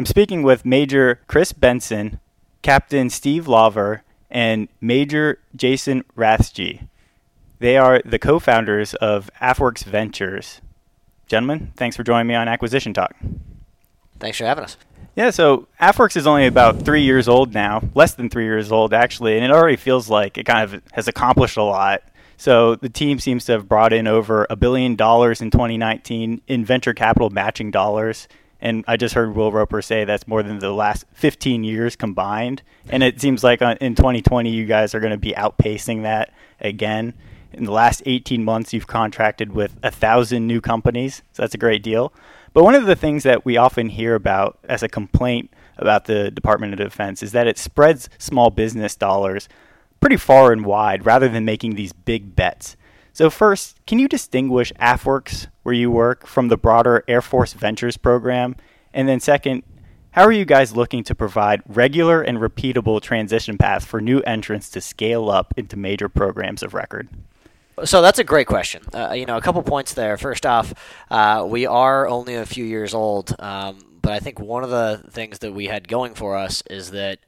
I'm speaking with Major Chris Benson, Captain Steve Lawver, and Major Jason Rathje. They are the co founders of AFWERX Ventures. Gentlemen, thanks for joining me on Acquisition Talk. Thanks for having us. Yeah, so AFWERX is only about three years old now, less than three years old actually, and it already feels like it kind of has accomplished a lot. So the team seems to have brought in over a billion dollars in 2019 in venture capital matching dollars and I just heard Will Roper say that's more than the last 15 years combined. And it seems like uh, in 2020, you guys are going to be outpacing that again. In the last 18 months, you've contracted with a thousand new companies, so that's a great deal. But one of the things that we often hear about as a complaint about the Department of Defense is that it spreads small business dollars pretty far and wide rather than making these big bets. So, first, can you distinguish AFWERX, where you work, from the broader Air Force Ventures program? And then, second, how are you guys looking to provide regular and repeatable transition paths for new entrants to scale up into major programs of record? So that's a great question. Uh, you know, a couple points there. First off, uh, we are only a few years old, um, but I think one of the things that we had going for us is that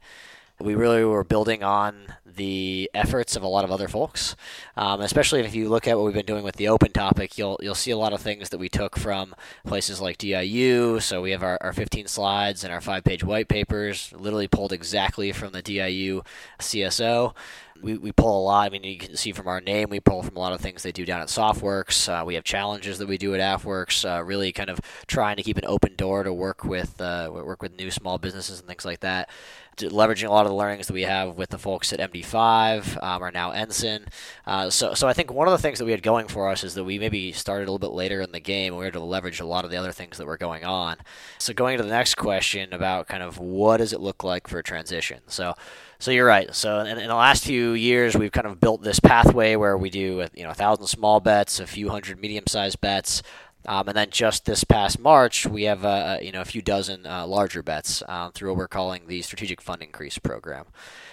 we really were building on the efforts of a lot of other folks. Um, especially if you look at what we've been doing with the open topic, you'll you'll see a lot of things that we took from places like DIU. So we have our, our 15 slides and our five page white papers, literally pulled exactly from the DIU CSO we, we pull a lot. I mean, you can see from our name, we pull from a lot of things they do down at SOFWERX. Uh, we have challenges that we do at AFWERX, uh, really kind of trying to keep an open door to work with uh, work with new small businesses and things like that. leveraging a lot of the learnings that we have with the folks at MD5 um, are now NSIN. Uh, so, so I think one of the things that we had going for us is that we maybe started a little bit later in the game. And we had to leverage a lot of the other things that were going on. So, going to the next question about kind of what does it look like for a transition? So, so you're right. So in, in, the last few years, we've kind of built this pathway where we do you know a thousand small bets, a few hundred medium-sized bets, um, and then just this past March, we have uh, you know a few dozen uh, larger bets uh, through what we're calling the Strategic Fund Increase program.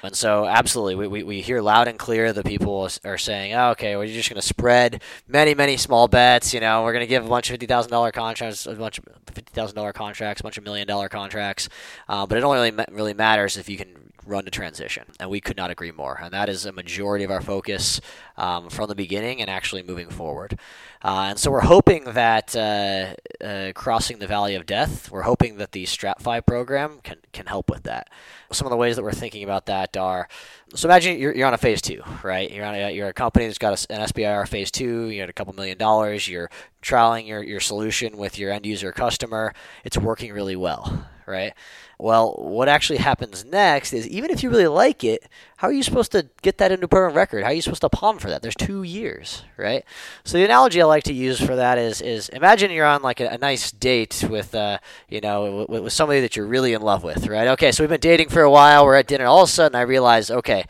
And so, absolutely, we, we, we hear loud and clear that people are saying, oh, okay, we're just going to spread many, many small bets. You know, we're going to give a bunch of $50,000 contracts, a bunch of $50,000 contracts, a bunch of million dollar contracts. Uh, but it only really, really matters if you can run to transition. And we could not agree more. And that is a majority of our focus um, from the beginning and actually moving forward. Uh, and so we're hoping that uh, uh, crossing the valley of death, we're hoping that the StratFi program can, can help with that. Some of the ways that we're thinking about that are so imagine you're, you're on a phase two, right? You're on a, you're a company that's got a, an SBIR phase two, you had a couple million dollars, you're trialing your, your solution with your end user customer, it's working really well, right? Well, what actually happens next is even if you really like it, how are you supposed to get that into permanent record? How are you supposed to POM for that? There's two years, right? So the analogy I like to use for that is is imagine you're on like a, a nice date with uh, you know with, with somebody that you're really in love with, right? Okay, so we've been dating for a while. We're at dinner. All of a sudden, I realize, okay,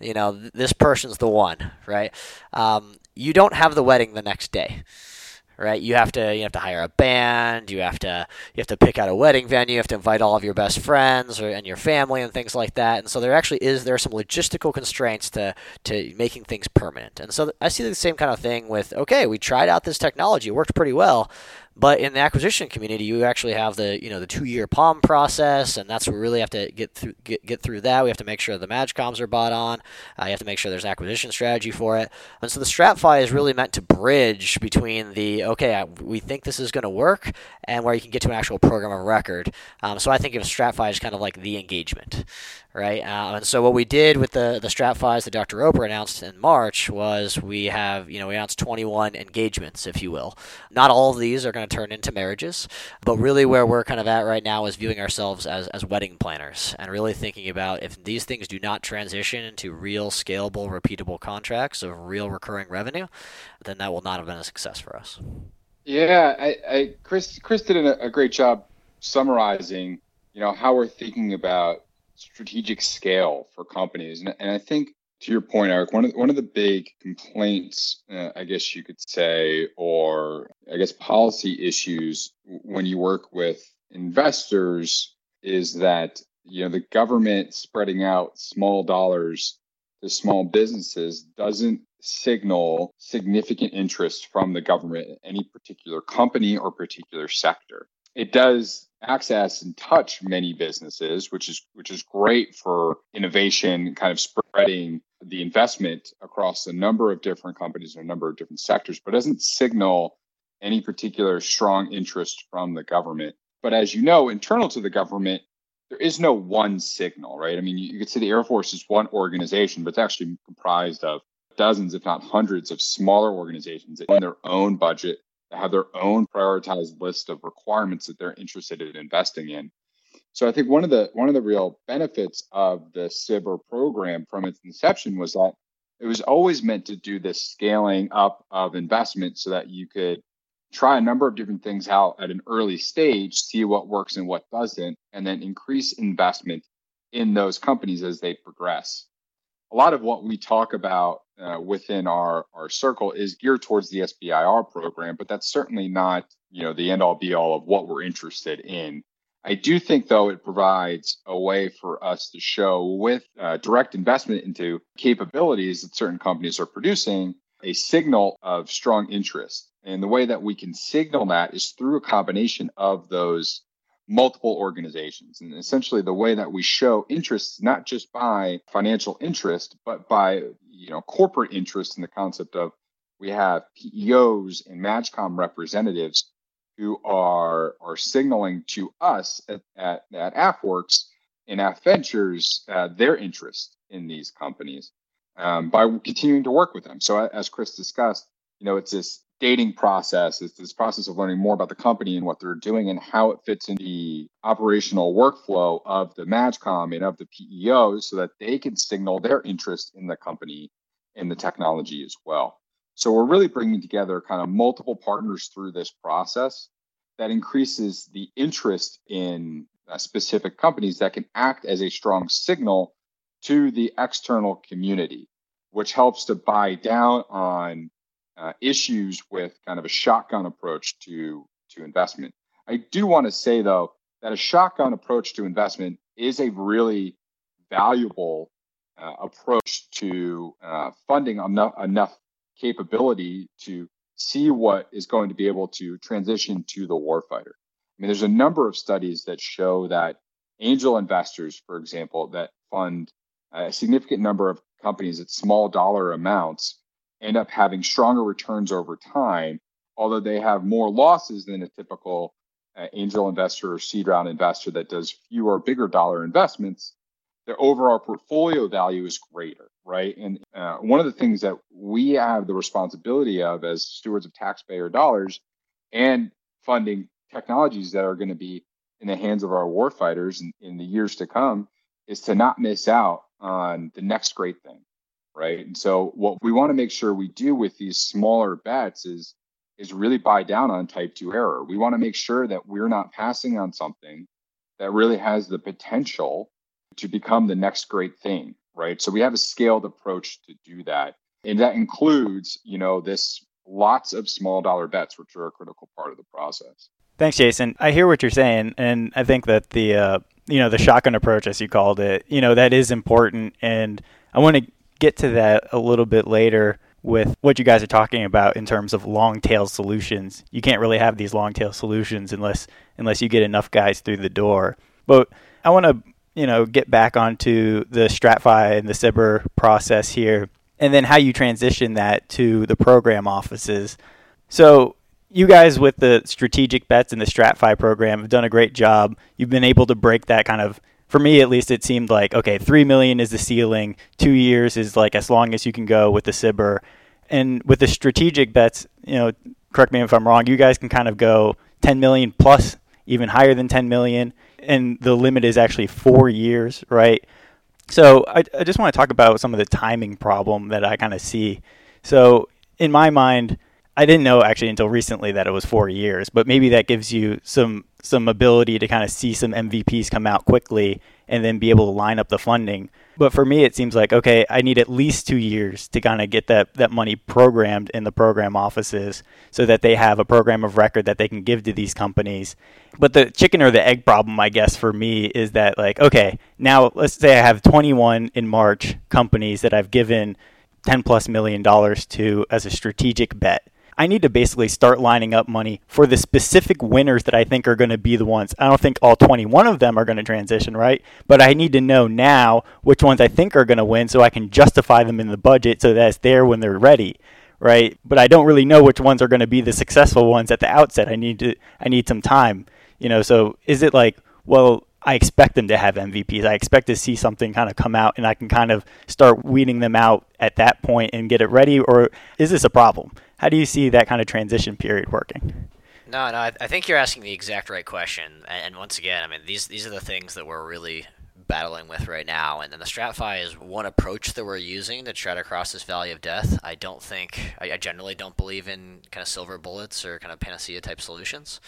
you know this person's the one, right? Um, you don't have the wedding the next day right? You have to you have to hire a band, you have to you have to pick out a wedding venue, you have to invite all of your best friends or, and your family and things like that. And so there actually is there are some logistical constraints to to making things permanent. And so I see the same kind of thing with okay, we tried out this technology, it worked pretty well. But in the acquisition community, you actually have the you know the two year POM process, and that's where we really have to get through get, get through that. We have to make sure the MAJCOMs are bought on. Uh, you have to make sure there's acquisition strategy for it. And so the StratFi is really meant to bridge between the okay, I, we think this is going to work, and where you can get to an actual program of record. Um, so I think of StratFi as kind of like the engagement, right? Uh, and so what we did with the the StratFis that Dr. Roper announced in March was we have you know we announced 21 engagements, if you will. Not all of these are going to turn into marriages, but really where we're kind of at right now is viewing ourselves as as wedding planners and really thinking about if these things do not transition into real scalable, repeatable contracts of real recurring revenue, then that will not have been a success for us. Yeah, I, I Chris Chris did a, a great job summarizing, you know, how we're thinking about strategic scale for companies. And, and I think to your point, Eric, one of one of the big complaints, uh, I guess you could say, or I guess policy issues when you work with investors is that you know the government spreading out small dollars to small businesses doesn't signal significant interest from the government in any particular company or particular sector. It does access and touch many businesses, which is which is great for innovation, kind of spreading the investment across a number of different companies and a number of different sectors, but doesn't signal any particular strong interest from the government. But as you know, internal to the government, there is no one signal, right? I mean, you, could say the Air Force is one organization, but it's actually comprised of dozens, if not hundreds, of smaller organizations in their own budget have their own prioritized list of requirements that they're interested in investing in. So I think one of the one of the real benefits of the SBIR program from its inception was that it was always meant to do this scaling up of investment so that you could try a number of different things out at an early stage, see what works and what doesn't, and then increase investment in those companies as they progress. A lot of what we talk about uh, within our our circle is geared towards the SBIR program, but that's certainly not you know the end all be all of what we're interested in. I do think though it provides a way for us to show with uh, direct investment into capabilities that certain companies are producing a signal of strong interest. And the way that we can signal that is through a combination of those multiple organizations. And essentially the way that we show interest, not just by financial interest, but by you know corporate interest in the concept of we have PEOs and MAJCOM representatives who are are signaling to us at, at, at AFWERX and AFVentures uh, their interest in these companies um, by continuing to work with them. So as Chris discussed, you know, it's this dating process. It's this process of learning more about the company and what they're doing and how it fits in the operational workflow of the MAJCOM and of the PEOs so that they can signal their interest in the company and the technology as well. So we're really bringing together kind of multiple partners through this process that increases the interest in uh, specific companies that can act as a strong signal to the external community, which helps to buy down on uh, issues with kind of a shotgun approach to to investment. I do want to say though that a shotgun approach to investment is a really valuable uh, approach to uh, funding enough enough capability to see what is going to be able to transition to the warfighter. I mean, there's a number of studies that show that angel investors, for example, that fund a significant number of companies at small dollar amounts end up having stronger returns over time, although they have more losses than a typical uh, angel investor or seed round investor that does fewer bigger dollar investments. Their overall portfolio value is greater, right? And uh, one of the things that we have the responsibility of as stewards of taxpayer dollars and funding technologies that are going to be in the hands of our warfighters in, in the years to come is to not miss out on the next great thing right? And so what we want to make sure we do with these smaller bets is is really buy down on type 2 error. We want to make sure that we're not passing on something that really has the potential to become the next great thing, right? So we have a scaled approach to do that. And that includes, you know, this lots of small dollar bets which are a critical part of the process. Thanks, Jason. I hear what you're saying, and I think that the uh, you know the shotgun approach, as you called it, you know that is important. And I want to get to that a little bit later with what you guys are talking about in terms of long tail solutions. You can't really have these long tail solutions unless unless you get enough guys through the door. But I want to you know get back onto the StratFi and the SBIR process here, and then how you transition that to the program offices. So you guys with the strategic bets and the StratFi program have done a great job. You've been able to break that kind of for me at least, it seemed like okay, three million is the ceiling. Two years is like as long as you can go with the SBIR, and with the strategic bets, you know, correct me if I'm wrong. You guys can kind of go 10 million plus, even higher than 10 million, and the limit is actually four years, right? So I, I just want to talk about some of the timing problem that I kind of see. So in my mind, I didn't know actually until recently that it was four years, but maybe that gives you some some ability to kind of see some MVPs come out quickly and then be able to line up the funding. But for me, it seems like okay, I need at least two years to kind of get that that money programmed in the program offices so that they have a program of record that they can give to these companies. But the chicken or the egg problem, I guess, for me is that like okay, now let's say I have 21 in March companies that I've given 10 plus million dollars to as a strategic bet I need to basically start lining up money for the specific winners that I think are going to be the ones. I don't think all 21 of them are going to transition, right? But I need to know now which ones I think are going to win so I can justify them in the budget so that it's there when they're ready, right? But I don't really know which ones are going to be the successful ones at the outset. I need to I need some time, you know. So is it like, well, I expect them to have MVPs. I expect to see something kind of come out and I can kind of start weeding them out at that point and get it ready or is this a problem? How do you see that kind of transition period working? No, no, I, I think you're asking the exact right question. And once again, I mean, these these are the things that we're really battling with right now. And then the StratFi is one approach that we're using to try to cross this valley of death. I don't think, I, I generally don't believe in kind of silver bullets or kind of panacea type solutions.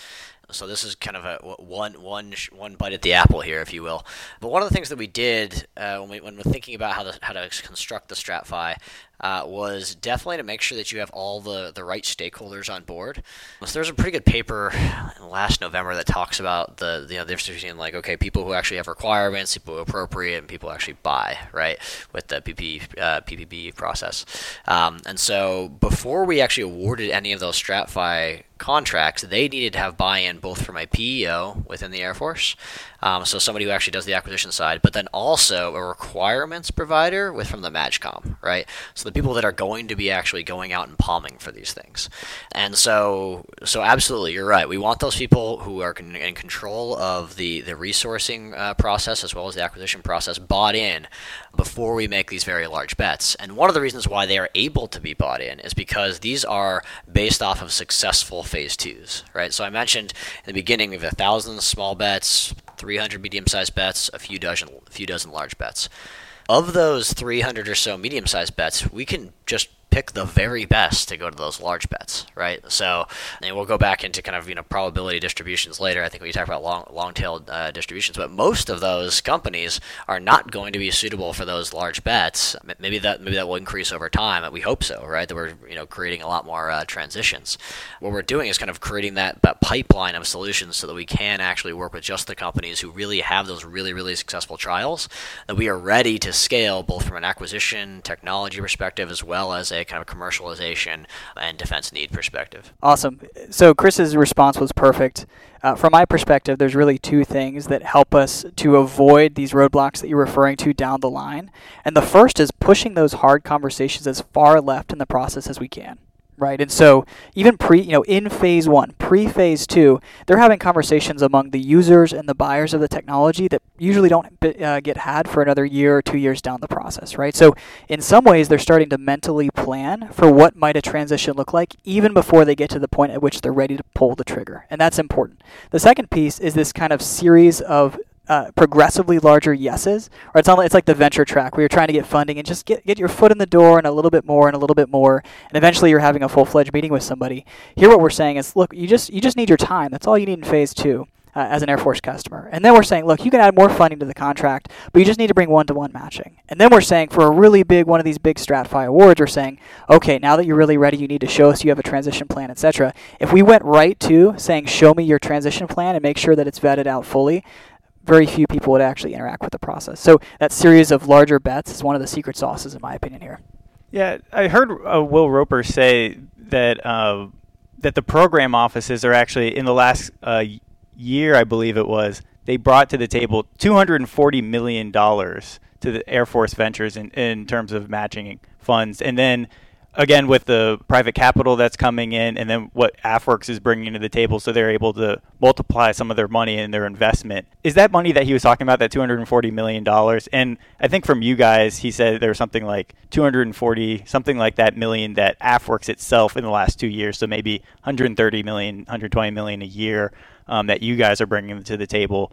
So this is kind of a one one one bite at the apple here, if you will. But one of the things that we did uh, when we when we're thinking about how to how to construct the StratFi uh, was definitely to make sure that you have all the, the right stakeholders on board. So there's a pretty good paper last November that talks about the you know the difference between like okay people who actually have requirements, people who appropriate, and people who actually buy right with the PP uh, PPP process. Um, and so before we actually awarded any of those StratFi contracts, they needed to have buy-in both from a PEO within the Air Force, um, so somebody who actually does the acquisition side, but then also a requirements provider with from the MAJCOM, right? So the people that are going to be actually going out and POMing for these things, and so so absolutely, you're right. We want those people who are in control of the the resourcing uh, process as well as the acquisition process bought in before we make these very large bets. And one of the reasons why they are able to be bought in is because these are based off of successful phase twos, right? So I mentioned in the beginning we have a thousand small bets, 300 medium-sized bets, a few dozen, a few dozen large bets. Of those 300 or so medium-sized bets, we can just pick the very best to go to those large bets, right? So, and we'll go back into kind of you know probability distributions later. I think we talk about long long-tailed uh, distributions, but most of those companies are not going to be suitable for those large bets. Maybe that maybe that will increase over time. We hope so, right? That we're you know creating a lot more uh, transitions. What we're doing is kind of creating that, that pipeline of solutions so that we can actually work with just the companies who really have those really really successful trials that we are ready to scale both from an acquisition technology perspective as well as a kind of commercialization and defense need perspective. Awesome. So Chris's response was perfect. Uh, from my perspective, there's really two things that help us to avoid these roadblocks that you're referring to down the line. And the first is pushing those hard conversations as far left in the process as we can right? And so even pre, you know, in phase one, pre-phase two, they're having conversations among the users and the buyers of the technology that usually don't uh, get had for another year or two years down the process, right? So in some ways, they're starting to mentally plan for what might a transition look like even before they get to the point at which they're ready to pull the trigger, and that's important. The second piece is this kind of series of uh, progressively larger yeses, or it's, it's like the venture track where you're trying to get funding and just get, get your foot in the door and a little bit more and a little bit more, and eventually you're having a full fledged meeting with somebody. Here, what we're saying is, look, you just you just need your time. That's all you need in phase two. Uh, as an Air Force customer. And then we're saying, look, you can add more funding to the contract, but you just need to bring one to one matching. And then we're saying, for a really big one of these big StratFi awards, we're saying, okay, now that you're really ready, you need to show us you have a transition plan, etc. If we went right to saying, show me your transition plan and make sure that it's vetted out fully, very few people would actually interact with the process. So that series of larger bets is one of the secret sauces, in my opinion, here. Yeah, I heard uh, Will Roper say that uh, that the program offices are actually in the last uh, year, I believe it was, they brought to the table 240 million dollars to the Air Force Ventures in, in terms of matching funds, and then again with the private capital that's coming in and then what AFWERX is bringing to the table so they're able to multiply some of their money and their investment. Is that money that he was talking about that 240 million dollars? And I think from you guys he said there was something like 240 something like that million that AFWERX itself in the last 2 years so maybe 130 million 120 million a year um, that you guys are bringing to the table.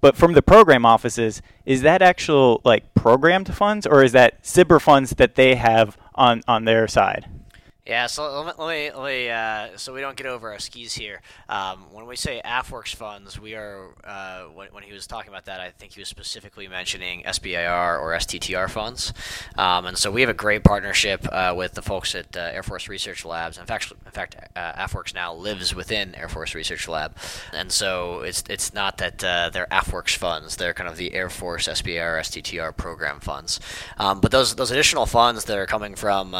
But from the program offices, is that actual like programmed funds or is that SBIR funds that they have on on their side? Yeah, so let me, let me, let me uh, so we don't get over our skis here. Um, when we say AFWERX funds, we are uh, when, when, he was talking about that, I think he was specifically mentioning SBIR or STTR funds. Um, and so we have a great partnership uh, with the folks at uh, Air Force Research Labs. In fact, in fact, uh, AFWERX now lives within Air Force Research Lab, and so it's it's not that uh, they're AFWERX funds; they're kind of the Air Force SBIR STTR program funds. Um, but those those additional funds that are coming from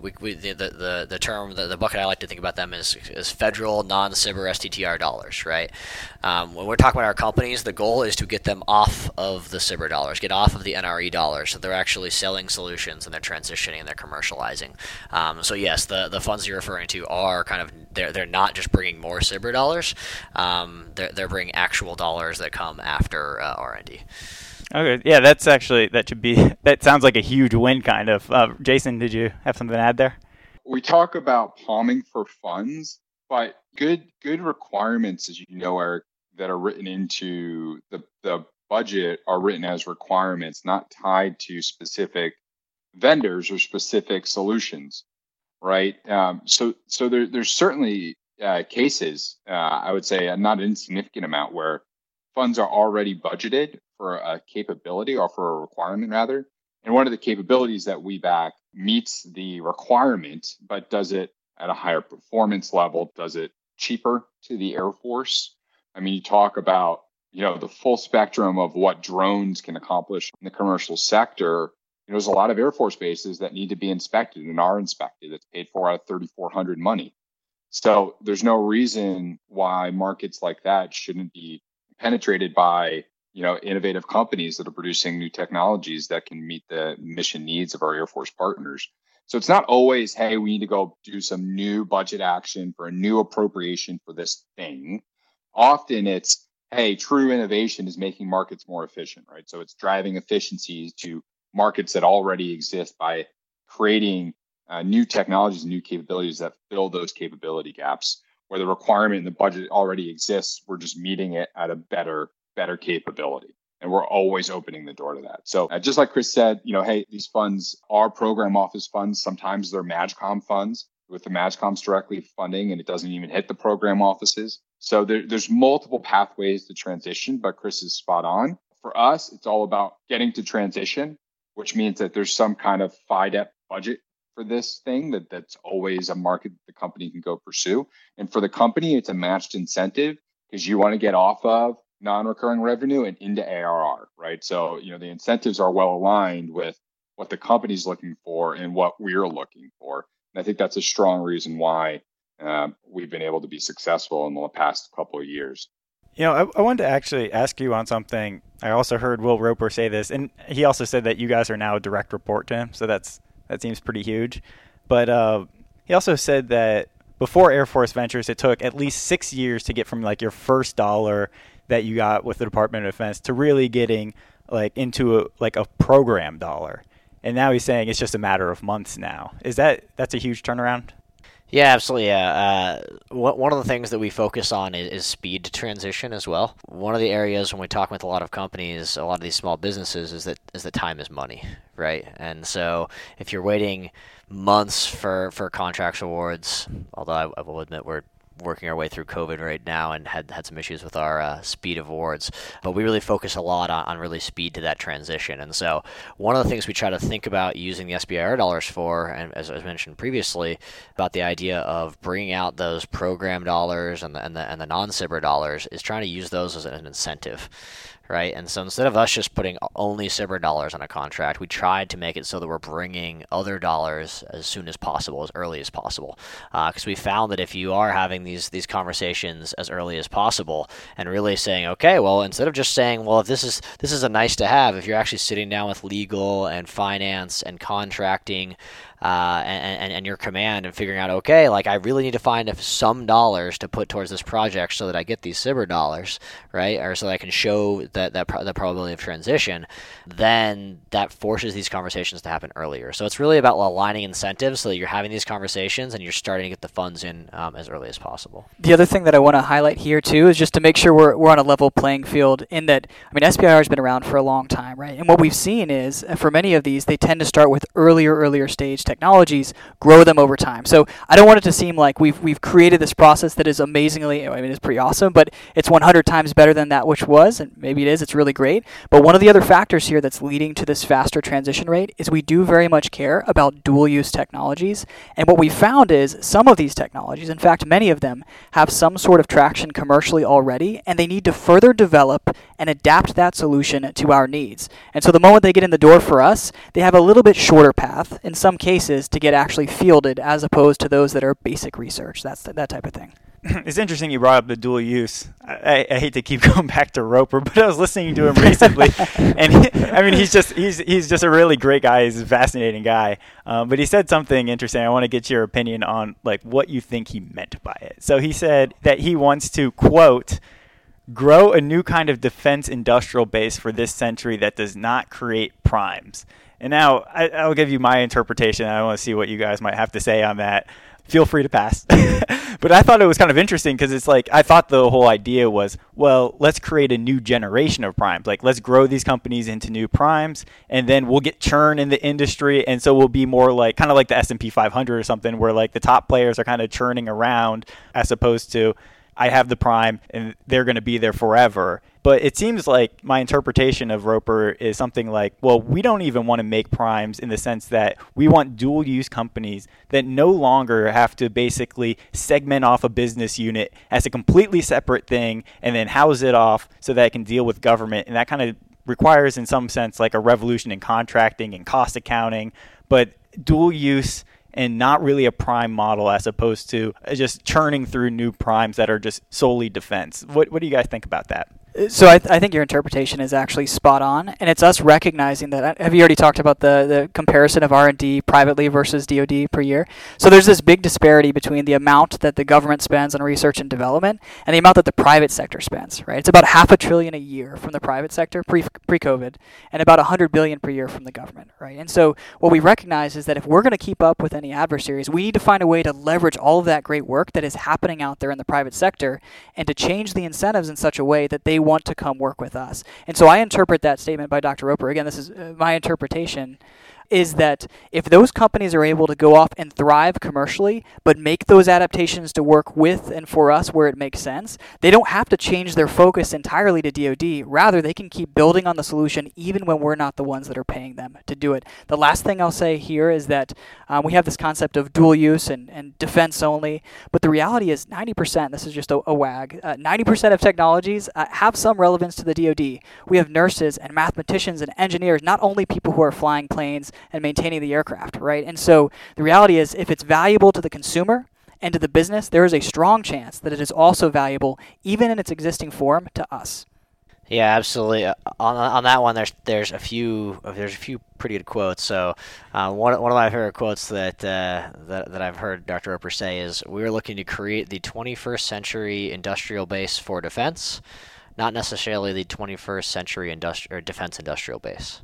we, we the, the the, the term, the, the bucket I like to think about them is, is federal non SBIR STTR dollars, right? Um, when we're talking about our companies, the goal is to get them off of the SBIR dollars, get off of the NRE dollars, so they're actually selling solutions and they're transitioning and they're commercializing. Um, so yes, the, the funds you're referring to are kind of they're they're not just bringing more SBIR dollars, um, they're they're bringing actual dollars that come after uh, R&D. Okay, yeah, that's actually that should be that sounds like a huge win, kind of. Uh, Jason, did you have something to add there? We talk about POMing for funds, but good good requirements, as you know, Eric, that are written into the the budget are written as requirements, not tied to specific vendors or specific solutions, right? Um, so so there, there's certainly uh, cases, uh, I would say, a not insignificant amount where funds are already budgeted for a capability or for a requirement rather, and one of the capabilities that we back meets the requirement, but does it at a higher performance level? Does it cheaper to the Air Force? I mean, you talk about you know the full spectrum of what drones can accomplish in the commercial sector. You know, there's a lot of Air Force bases that need to be inspected and are inspected. It's paid for out of 3,400 money. So there's no reason why markets like that shouldn't be penetrated by you know innovative companies that are producing new technologies that can meet the mission needs of our air force partners. So it's not always hey we need to go do some new budget action for a new appropriation for this thing. Often it's hey true innovation is making markets more efficient right? So it's driving efficiencies to markets that already exist by creating uh, new technologies new capabilities that fill those capability gaps. Where the requirement in the budget already exists we're just meeting it at a better better capability. And we're always opening the door to that. So uh, just like Chris said, you know, hey, these funds are program office funds. Sometimes they're MAJCOM funds with the MAJCOMs directly funding, and it doesn't even hit the program offices. So there, there's multiple pathways to transition, but Chris is spot on. For us, it's all about getting to transition, which means that there's some kind of FYDP budget for this thing that that's always a market the company can go pursue. And for the company, it's a matched incentive because you want to get off of non-recurring revenue and into ARR, right? So, you know, the incentives are well aligned with what the company's looking for and what we're looking for. And I think that's a strong reason why uh, we've been able to be successful in the past couple of years. You know, I, I, wanted to actually ask you on something. I also heard Will Roper say this, and he also said that you guys are now a direct report to him. So that's that seems pretty huge. But uh, he also said that before Air Force Ventures, it took at least six years to get from like your first dollar that you got with the Department of Defense to really getting like into a, like a program dollar. And now he's saying it's just a matter of months now. Is that that's a huge turnaround? Yeah, absolutely. Yeah, uh, one of the things that we focus on is, is, speed to transition as well. One of the areas when we talk with a lot of companies, a lot of these small businesses, is that is that time is money, right? And so if you're waiting months for for contracts awards, although I, I will admit we're working our way through COVID right now and had had some issues with our uh, speed of awards. But we really focus a lot on, on really speed to that transition. And so one of the things we try to think about using the SBIR dollars for, and as I mentioned previously, about the idea of bringing out those program dollars and the, and the, and the non-SBIR dollars is trying to use those as an incentive right? And so instead of us just putting only SBIR dollars on a contract, we tried to make it so that we're bringing other dollars as soon as possible, as early as possible, because uh, we found that if you are having these these conversations as early as possible and really saying, okay, well, instead of just saying, well, if this is this is a nice to have, if you're actually sitting down with legal and finance and contracting uh, and, and your command and figuring out, okay, like I really need to find some dollars to put towards this project so that I get these SBIR dollars, right? Or so that I can show that that, pro- that probability of transition. Then that forces these conversations to happen earlier. So it's really about aligning incentives so that you're having these conversations and you're starting to get the funds in um, as early as possible. The other thing that I want to highlight here too is just to make sure we're, we're on a level playing field in that, I mean, SBIR has been around for a long time, right? And what we've seen is uh, for many of these, they tend to start with earlier, earlier stage technologies, grow them over time. So I don't want it to seem like we've, we've created this process that is amazingly, I mean, it's pretty awesome, but it's 100 times better than that which was, and maybe it is, it's really great. But one of the other factors here that's leading to this faster transition rate is we do very much care about dual use technologies. And what we found is some of these technologies, in fact, many of them, have some sort of traction commercially already, and they need to further develop and adapt that solution to our needs. And so the moment they get in the door for us, they have a little bit shorter path in some cases to get actually fielded as opposed to those that are basic research. That's that type of thing. it's interesting you brought up the dual use. I, I, hate to keep going back to Roper, but I was listening to him recently, and he, I mean he's just he's he's just a really great guy. He's a fascinating guy. Um, but he said something interesting. I want to get your opinion on like what you think he meant by it. So he said that he wants to quote grow a new kind of defense industrial base for this century that does not create primes. And now I, will give you my interpretation. I want to see what you guys might have to say on that feel free to pass. but I thought it was kind of interesting because it's like I thought the whole idea was, well, let's create a new generation of primes. Like let's grow these companies into new primes, and then we'll get churn in the industry, and so we'll be more like kind of like the S and P 500 or something, where like the top players are kind of churning around as opposed to I have the prime and they're going to be there forever. But it seems like my interpretation of Roper is something like, well, we don't even want to make primes in the sense that we want dual use companies that no longer have to basically segment off a business unit as a completely separate thing and then house it off so that it can deal with government. And that kind of requires, in some sense, like a revolution in contracting and cost accounting. But dual use and not really a prime model as opposed to just churning through new primes that are just solely defense. What, what do you guys think about that? So I, th- I think your interpretation is actually spot on, and it's us recognizing that. Have you already talked about the, the comparison of R and D privately versus DoD per year? So there's this big disparity between the amount that the government spends on research and development and the amount that the private sector spends. Right, it's about half a trillion a year from the private sector pre pre COVID, and about hundred billion per year from the government. Right, and so what we recognize is that if we're going to keep up with any adversaries, we need to find a way to leverage all of that great work that is happening out there in the private sector, and to change the incentives in such a way that they want to come work with us. And so I interpret that statement by Dr. Roper. Again, this is uh, my interpretation is that if those companies are able to go off and thrive commercially, but make those adaptations to work with and for us where it makes sense, they don't have to change their focus entirely to DoD. Rather, they can keep building on the solution even when we're not the ones that are paying them to do it. The last thing I'll say here is that um, we have this concept of dual use and, and defense only, but the reality is 90%, this is just a, a wag, uh, 90% of technologies uh, have some relevance to the DoD. We have nurses and mathematicians and engineers, not only people who are flying planes and maintaining the aircraft, right? And so the reality is, if it's valuable to the consumer and to the business, there is a strong chance that it is also valuable, even in its existing form, to us. Yeah, absolutely. Uh, on, on that one, there's there's a few there's a few pretty good quotes. So uh, one one of my favorite quotes that, uh, that that I've heard Dr. Roper say is, "We are looking to create the 21st century industrial base for defense, not necessarily the 21st century industri- defense industrial base."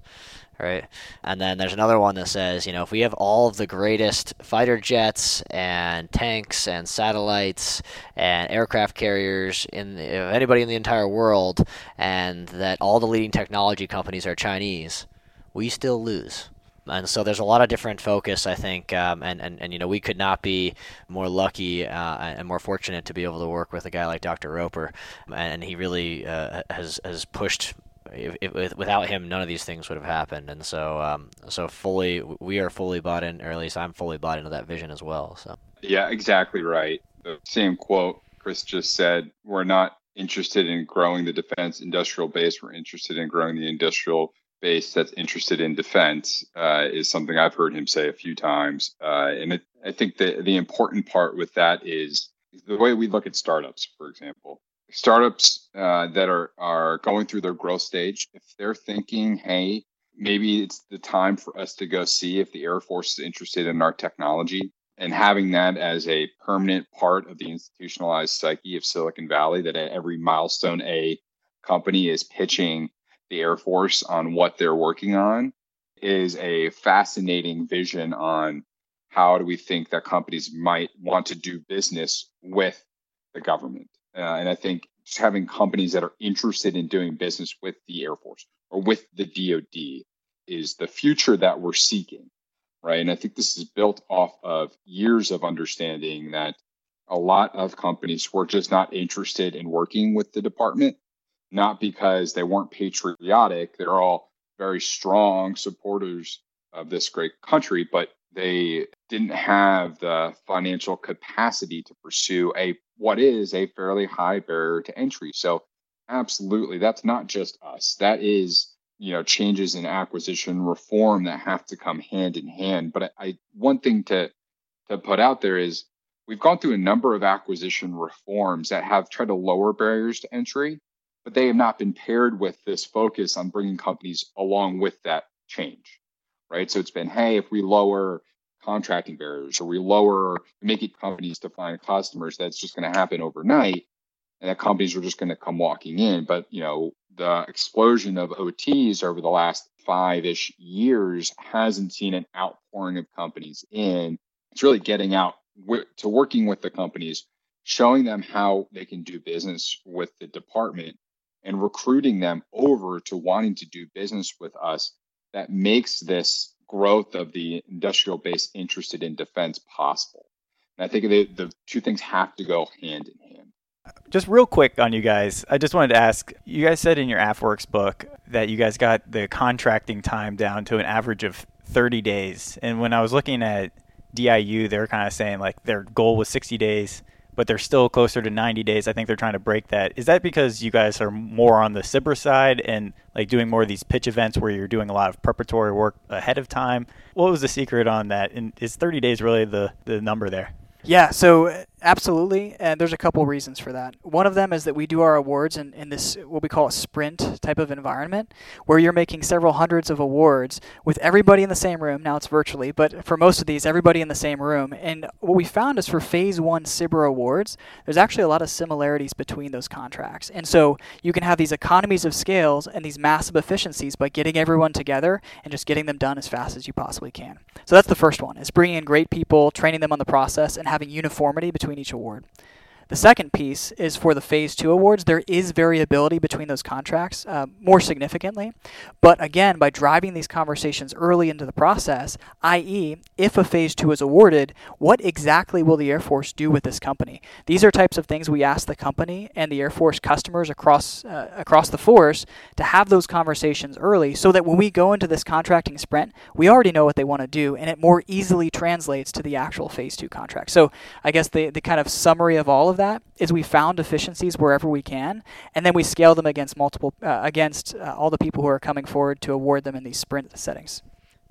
Right? And then there's another one that says, you know, if we have all of the greatest fighter jets and tanks and satellites and aircraft carriers in the, anybody in the entire world, and that all the leading technology companies are Chinese, we still lose. And so there's a lot of different focus, I think, um, and, and, and you know we could not be more lucky uh, and more fortunate to be able to work with a guy like Dr. Roper, and he really uh, has has pushed if, if, without him, none of these things would have happened. And so, um, so fully, we are fully bought in, or at least I'm fully bought into that vision as well. So. Yeah, exactly right. The same quote Chris just said. We're not interested in growing the defense industrial base. We're interested in growing the industrial base that's interested in defense. Uh, is something I've heard him say a few times. Uh, and it, I think the the important part with that is the way we look at startups, for example startups uh, that are are going through their growth stage, if they're thinking, hey, maybe it's the time for us to go see if the Air Force is interested in our technology and having that as a permanent part of the institutionalized psyche of Silicon Valley, that at every milestone A company is pitching the Air Force on what they're working on, is a fascinating vision on how do we think that companies might want to do business with the government. Uh, and I think just having companies that are interested in doing business with the Air Force or with the DoD is the future that we're seeking right? And I think this is built off of years of understanding that a lot of companies were just not interested in working with the department, not because they weren't patriotic. They're all very strong supporters of this great country, but they didn't have the financial capacity to pursue a what is a fairly high barrier to entry. So absolutely, that's not just us. That is you know changes in acquisition reform that have to come hand in hand. But I, I one thing to to put out there is we've gone through a number of acquisition reforms that have tried to lower barriers to entry, but they have not been paired with this focus on bringing companies along with that change, right? So it's been, hey, if we lower contracting barriers or we lower, make it companies to find customers, that's just going to happen overnight and that companies are just going to come walking in. But you know, the explosion of OTs over the last five-ish years hasn't seen an outpouring of companies in. It's really getting out to working with the companies, showing them how they can do business with the department, and recruiting them over to wanting to do business with us. That makes this growth of the industrial base interested in defense possible. And I think the, the two things have to go hand in hand. Just real quick on you guys, I just wanted to ask you guys said in your AFWERX book that you guys got the contracting time down to an average of 30 days. And when I was looking at DIU, they were kind of saying like their goal was 60 days, but they're still closer to 90 days. I think they're trying to break that. Is that because you guys are more on the SBIR side and like doing more of these pitch events where you're doing a lot of preparatory work ahead of time? What was the secret on that? And is 30 days really the, the number there? Yeah, so Absolutely, and there's a couple reasons for that. One of them is that we do our awards in, in this what we call a sprint type of environment, where you're making several hundreds of awards with everybody in the same room. Now it's virtually, but for most of these, everybody in the same room. And what we found is for Phase One SBIR awards, there's actually a lot of similarities between those contracts, and so you can have these economies of scales and these massive efficiencies by getting everyone together and just getting them done as fast as you possibly can. So that's the first one: is bringing in great people, training them on the process, and having uniformity between between each award. The second piece is for the Phase 2 awards. There is variability between those contracts, uh, more significantly. But again, by driving these conversations early into the process, i.e., if a Phase 2 is awarded, what exactly will the Air Force do with this company? These are types of things we ask the company and the Air Force customers across, uh, across the force to have those conversations early so that when we go into this contracting sprint, we already know what they want to do and it more easily translates to the actual Phase 2 contract. So I guess the, the kind of summary of all of that that is we found efficiencies wherever we can, and then we scale them against multiple uh, against uh, all the people who are coming forward to award them in these sprint settings.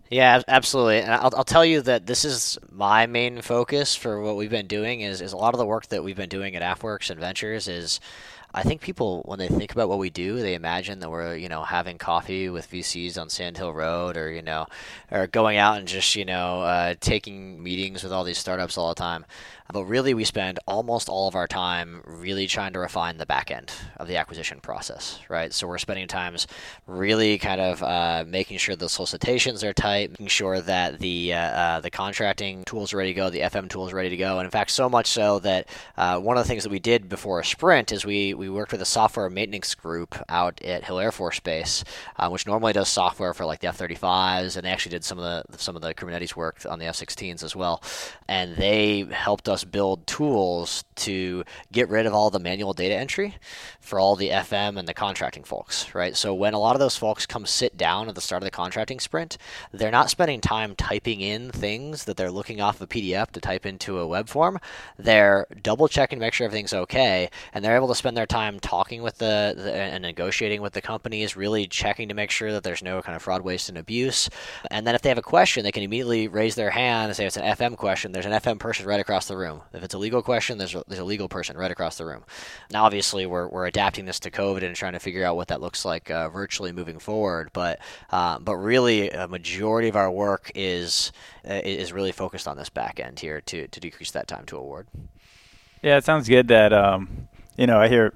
Yeah, absolutely. And I'll, I'll tell you that this is my main focus for what we've been doing is, is a lot of the work that we've been doing at AFWERX and Ventures is I think people, when they think about what we do, they imagine that we're, you know, having coffee with VCs on Sand Hill Road, or you know, or going out and just, you know, uh, taking meetings with all these startups all the time. But really, we spend almost all of our time really trying to refine the back end of the acquisition process, right? So we're spending times really kind of uh, making sure the solicitations are tight, making sure that the uh, uh the contracting tools are ready to go, the FM tools are ready to go, and in fact, so much so that uh, one of the things that we did before a sprint is we we worked with a software maintenance group out at Hill Air Force Base, uh, which normally does software for like the F-35s, and they actually did some of the some of the Kubernetes work on the F-16s as well, and they helped us build tools to get rid of all the manual data entry for all the FM and the contracting folks, right? So when a lot of those folks come sit down at the start of the contracting sprint, they're not spending time typing in things that they're looking off a PDF to type into a web form. They're double checking to make sure everything's okay, and they're able to spend their time talking with the, the, and negotiating with the companies, really checking to make sure that there's no kind of fraud, waste, and abuse. And then if they have a question, they can immediately raise their hand and say it's an FM question. There's an FM person right across the room. If it's a legal question, there's a, there's a legal person right across the room. Now, obviously, we're, we're adapting this to COVID and trying to figure out what that looks like uh, virtually moving forward. But uh, but really, a majority of our work is uh, is really focused on this back end here to to decrease that time to award. Yeah, it sounds good that um, you know I hear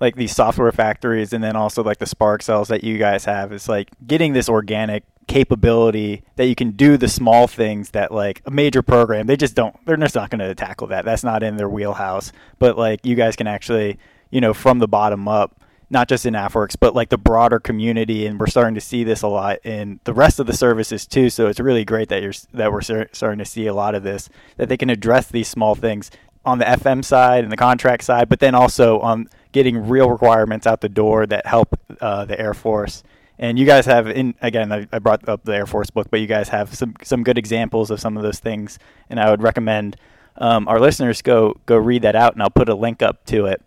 like these software factories and then also like the Spark cells that you guys have. It's like getting this organic capability that you can do the small things that like a major program they just don't they're just not going to tackle that that's not in their wheelhouse but like you guys can actually you know from the bottom up not just in AFWERX, but like the broader community, and we're starting to see this a lot in the rest of the services too. So it's really great that you're that we're starting to see a lot of this that they can address these small things on the FM side and the contract side, but then also on getting real requirements out the door that help uh, the Air Force. And you guys have, in again, I, I, brought up the Air Force book, but you guys have some some good examples of some of those things, and I would recommend um, our listeners go go read that out, and I'll put a link up to it.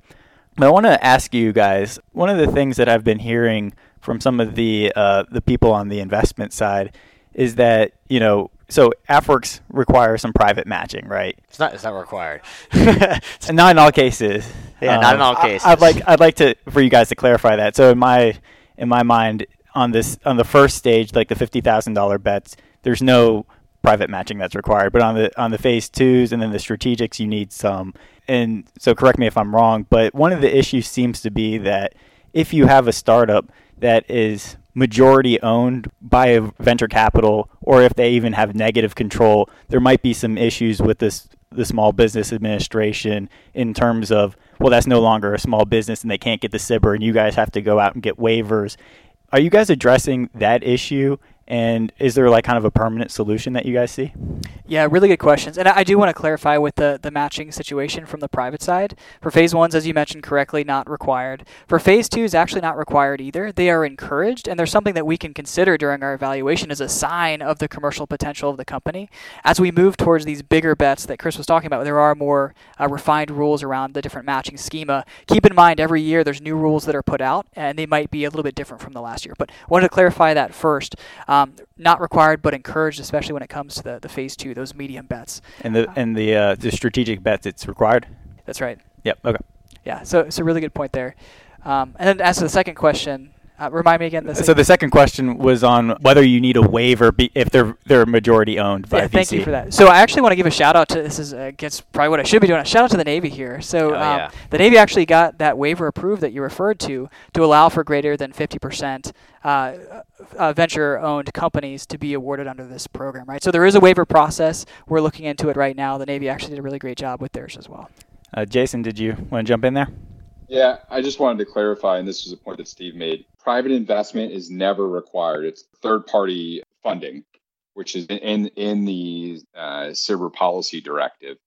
But I want to ask you guys one of the things that I've been hearing from some of the uh, the people on the investment side is that you know so AFWERX requires some private matching, right? It's not. It's not required. not in all cases. Yeah, um, not in all um, cases. I, would like. I'd like to for you guys to clarify that. So in my in my mind, on this on the first stage, like the fifty thousand dollar bets, there's no private matching that's required. But on the on the phase twos and then the strategics, you need some. And so correct me if I'm wrong, but one of the issues seems to be that if you have a startup that is majority owned by a venture capital or if they even have negative control, there might be some issues with this the small business administration in terms of well that's no longer a small business and they can't get the SBIR and you guys have to go out and get waivers. Are you guys addressing that issue and is there like kind of a permanent solution that you guys see? Yeah, really good questions. And I do want to clarify with the, the matching situation from the private side. For phase ones, as you mentioned correctly, not required. For phase two is actually not required either. They are encouraged, and there's something that we can consider during our evaluation as a sign of the commercial potential of the company. As we move towards these bigger bets that Chris was talking about, there are more uh, refined rules around the different matching schema. Keep in mind, every year there's new rules that are put out, and they might be a little bit different from the last year. But wanted to clarify that first. Um, um, not required, but encouraged, especially when it comes to the, the phase two, those medium bets. And the and the uh, the strategic bets, it's required. That's right. Yep. Okay. Yeah. So it's a really good point there. Um, and then as to the second question, uh, remind me again. The so the second question was on whether you need a waiver be, if they're they're majority owned by yeah, Thank you for that. So I actually want to give a shout out to this is uh, gets probably what I should be doing. A shout out to the Navy here. So oh, um, yeah. the Navy actually got that waiver approved that you referred to to allow for greater than 50 percent uh, uh, venture-owned companies to be awarded under this program, right? So there is a waiver process. We're looking into it right now. The Navy actually did a really great job with theirs as well. Uh, Jason, did you want to jump in there? Yeah, I just wanted to clarify, and this was a point that Steve made. Private investment is never required. It's third-party funding, which is in in the uh, SBIR policy directive.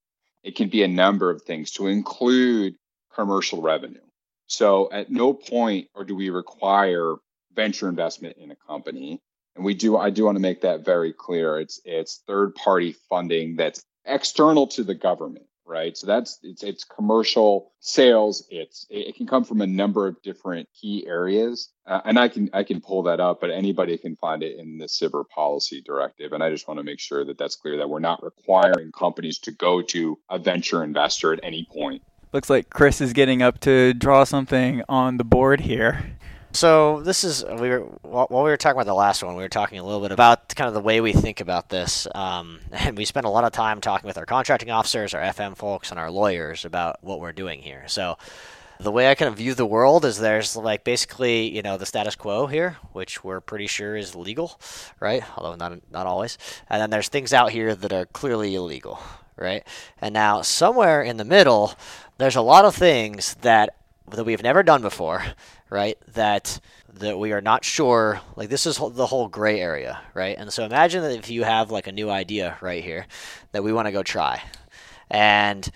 It can be a number of things to include commercial revenue. So at no point or do we require venture investment in a company. And we do I do want to make that very clear. It's it's third-party funding that's external to the government right? So that's it's it's commercial sales. It's it can come from a number of different key areas, uh, and I can I can pull that up, but anybody can find it in the SBIR policy directive. And I just want to make sure that that's clear that we're not requiring companies to go to a venture investor at any point. Looks like Chris is getting up to draw something on the board here. So this is we were while we were talking about the last one, we were talking a little bit about kind of the way we think about this, um, and we spent a lot of time talking with our contracting officers, our FM folks, and our lawyers about what we're doing here. So the way I kind of view the world is there's like basically you know the status quo here, which we're pretty sure is legal, right? Although not not always. And then there's things out here that are clearly illegal, right? And now somewhere in the middle, there's a lot of things that that we've never done before right? That that we are not sure. Like this is the whole gray area, right? And so imagine that if you have like a new idea right here that we want to go try, and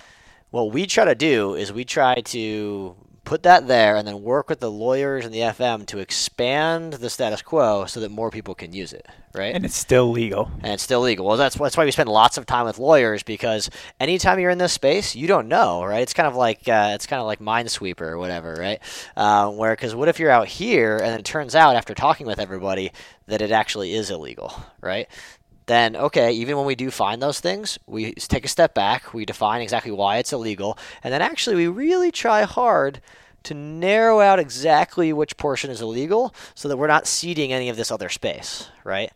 what we try to do is we try to put that there, and then work with the lawyers and the FM to expand the status quo so that more people can use it, right? And it's still legal. And it's still legal. Well, that's that's why we spend lots of time with lawyers because anytime you're in this space, you don't know, right? It's kind of like uh, it's kind of like Minesweeper or whatever, right? Uh, where because what if you're out here and it turns out after talking with everybody that it actually is illegal, right? Then okay, even when we do find those things, we take a step back, we define exactly why it's illegal, and then actually we really try hard to narrow out exactly which portion is illegal so that we're not ceding any of this other space, right?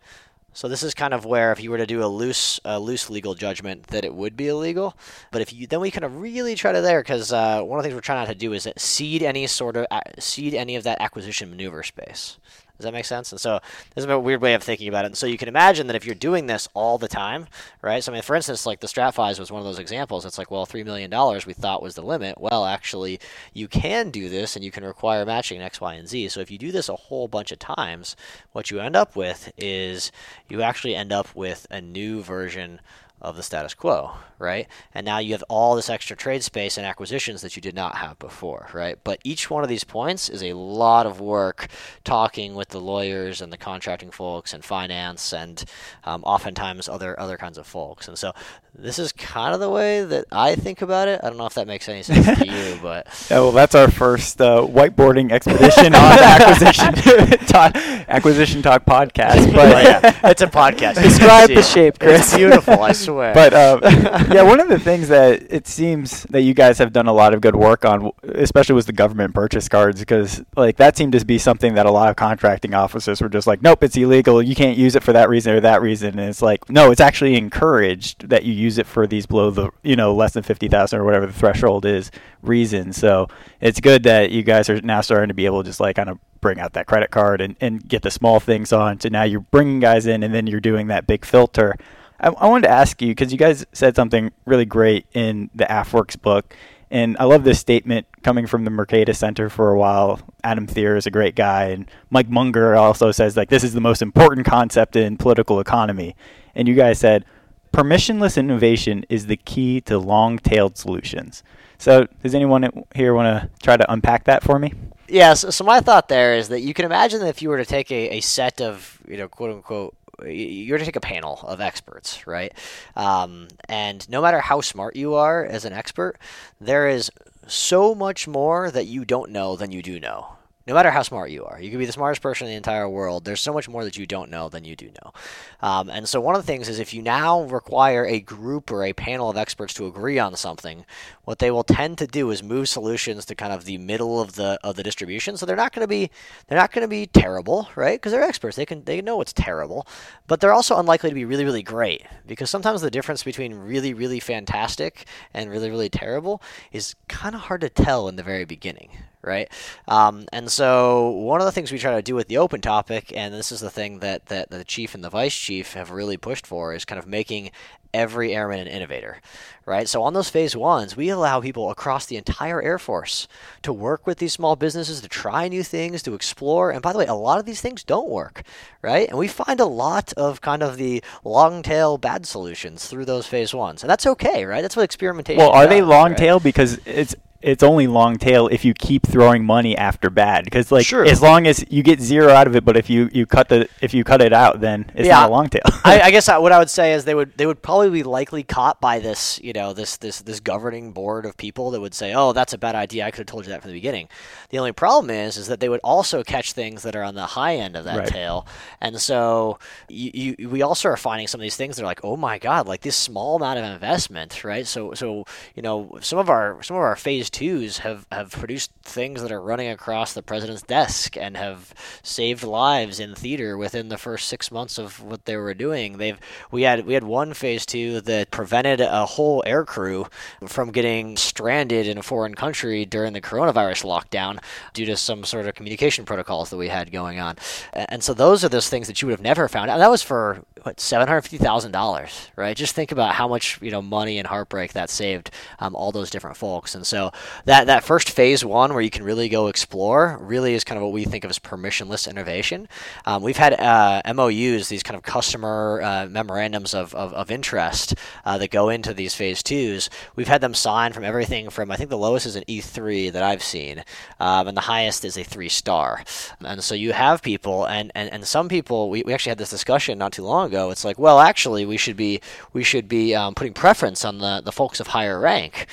So this is kind of where if you were to do a loose, a loose legal judgment, that it would be illegal. But if you then we kind of really try to there because uh, one of the things we're trying not to do is cede any sort of cede any of that acquisition maneuver space. Does that make sense? And so this is a weird way of thinking about it. And so you can imagine that if you're doing this all the time, right? So I mean, for instance, like the StratFis was one of those examples. It's like, well, three million dollars we thought was the limit. Well, actually, you can do this, and you can require matching X, Y, and Z. So if you do this a whole bunch of times, what you end up with is you actually end up with a new version of the status quo, right? And now you have all this extra trade space and acquisitions that you did not have before, right? But each one of these points is a lot of work talking with the lawyers and the contracting folks and finance and um, oftentimes other other kinds of folks. And so this is kind of the way that I think about it. I don't know if that makes any sense to you, but yeah, well, that's our first uh, whiteboarding expedition on the acquisition talk, acquisition talk podcast. But yeah, it's a podcast. Describe the shape, Chris. It's beautiful, I swear. But uh, yeah, one of the things that it seems that you guys have done a lot of good work on, especially was the government purchase cards, because like that seemed to be something that a lot of contracting officers were just like, nope, it's illegal. You can't use it for that reason or that reason. And it's like, no, it's actually encouraged that you use it for these below the you know less than fifty thousand or whatever the threshold is reasons. So it's good that you guys are now starting to be able to just like kind of bring out that credit card and, and get the small things on. So now you're bringing guys in and then you're doing that big filter. I, I wanted to ask you because you guys said something really great in the AFWERX book. And I love this statement coming from the Mercatus Center for a while. Adam Thierer is a great guy, and Mike Munger also says like this is the most important concept in political economy. And you guys said permissionless innovation is the key to long-tailed solutions. So, does anyone here want to try to unpack that for me? Yeah, so, so, my thought there is that you can imagine that if you were to take a, a set of, you know, quote unquote, you're to take a panel of experts, right? Um, and no matter how smart you are as an expert, there is so much more that you don't know than you do know, no matter how smart you are. You could be the smartest person in the entire world. There's so much more that you don't know than you do know. Um, and so one of the things is if you now require a group or a panel of experts to agree on something, what they will tend to do is move solutions to kind of the middle of the of the distribution. So they're not going to be they're not going to be terrible, right? Because they're experts. They can they know what's terrible, but they're also unlikely to be really really great because sometimes the difference between really really fantastic and really really terrible is kind of hard to tell in the very beginning, right? Um, and so one of the things we try to do with the open topic, and this is the thing that, that the chief and the vice chief have really pushed for, is kind of making every airman an innovator, right? So on those phase ones, we allow people across the entire Air Force to work with these small businesses, to try new things, to explore. And by the way, a lot of these things don't work, right? And we find a lot of kind of the long tail bad solutions through those phase ones, and that's okay, right? That's what experimentation. Well, are they long tail right? because it's it's only long tail if you keep throwing money after bad because like Sure. as long as you get zero out of it but if you, you cut the if you cut it out then it's Yeah. not a long tail I, I guess I, what I would say is they would they would probably be likely caught by this you know this this this governing board of people that would say oh that's a bad idea I could have told you that from the beginning. The only problem is is that they would also catch things that are on the high end of that Right. tail, and so you, you we also are finding some of these things that are like oh my god like this small amount of investment right so so you know some of our some of our phase twos have have produced things that are running across the president's desk and have saved lives in theater within the first six months of what they were doing. They've we had we had one phase two that prevented a whole air crew from getting stranded in a foreign country during the coronavirus lockdown due to some sort of communication protocols that we had going on. And so those are those things that you would have never found. And that was for what seven hundred fifty thousand dollars, right? Just think about how much you know money and heartbreak that saved um, all those different folks. And so that that first phase one where you can really go explore really is kind of what we think of as permissionless innovation. Um, we've had uh, MOUs, these kind of customer uh, memorandums of, of, of interest uh, that go into these phase twos. We've had them sign from everything from I think the lowest is an E3 that I've seen, um, and the highest is a three star. And so you have people, and, and, and some people we, we actually had this discussion not too long ago. It's like, well, actually, we should be we should be um, putting preference on the the folks of higher rank,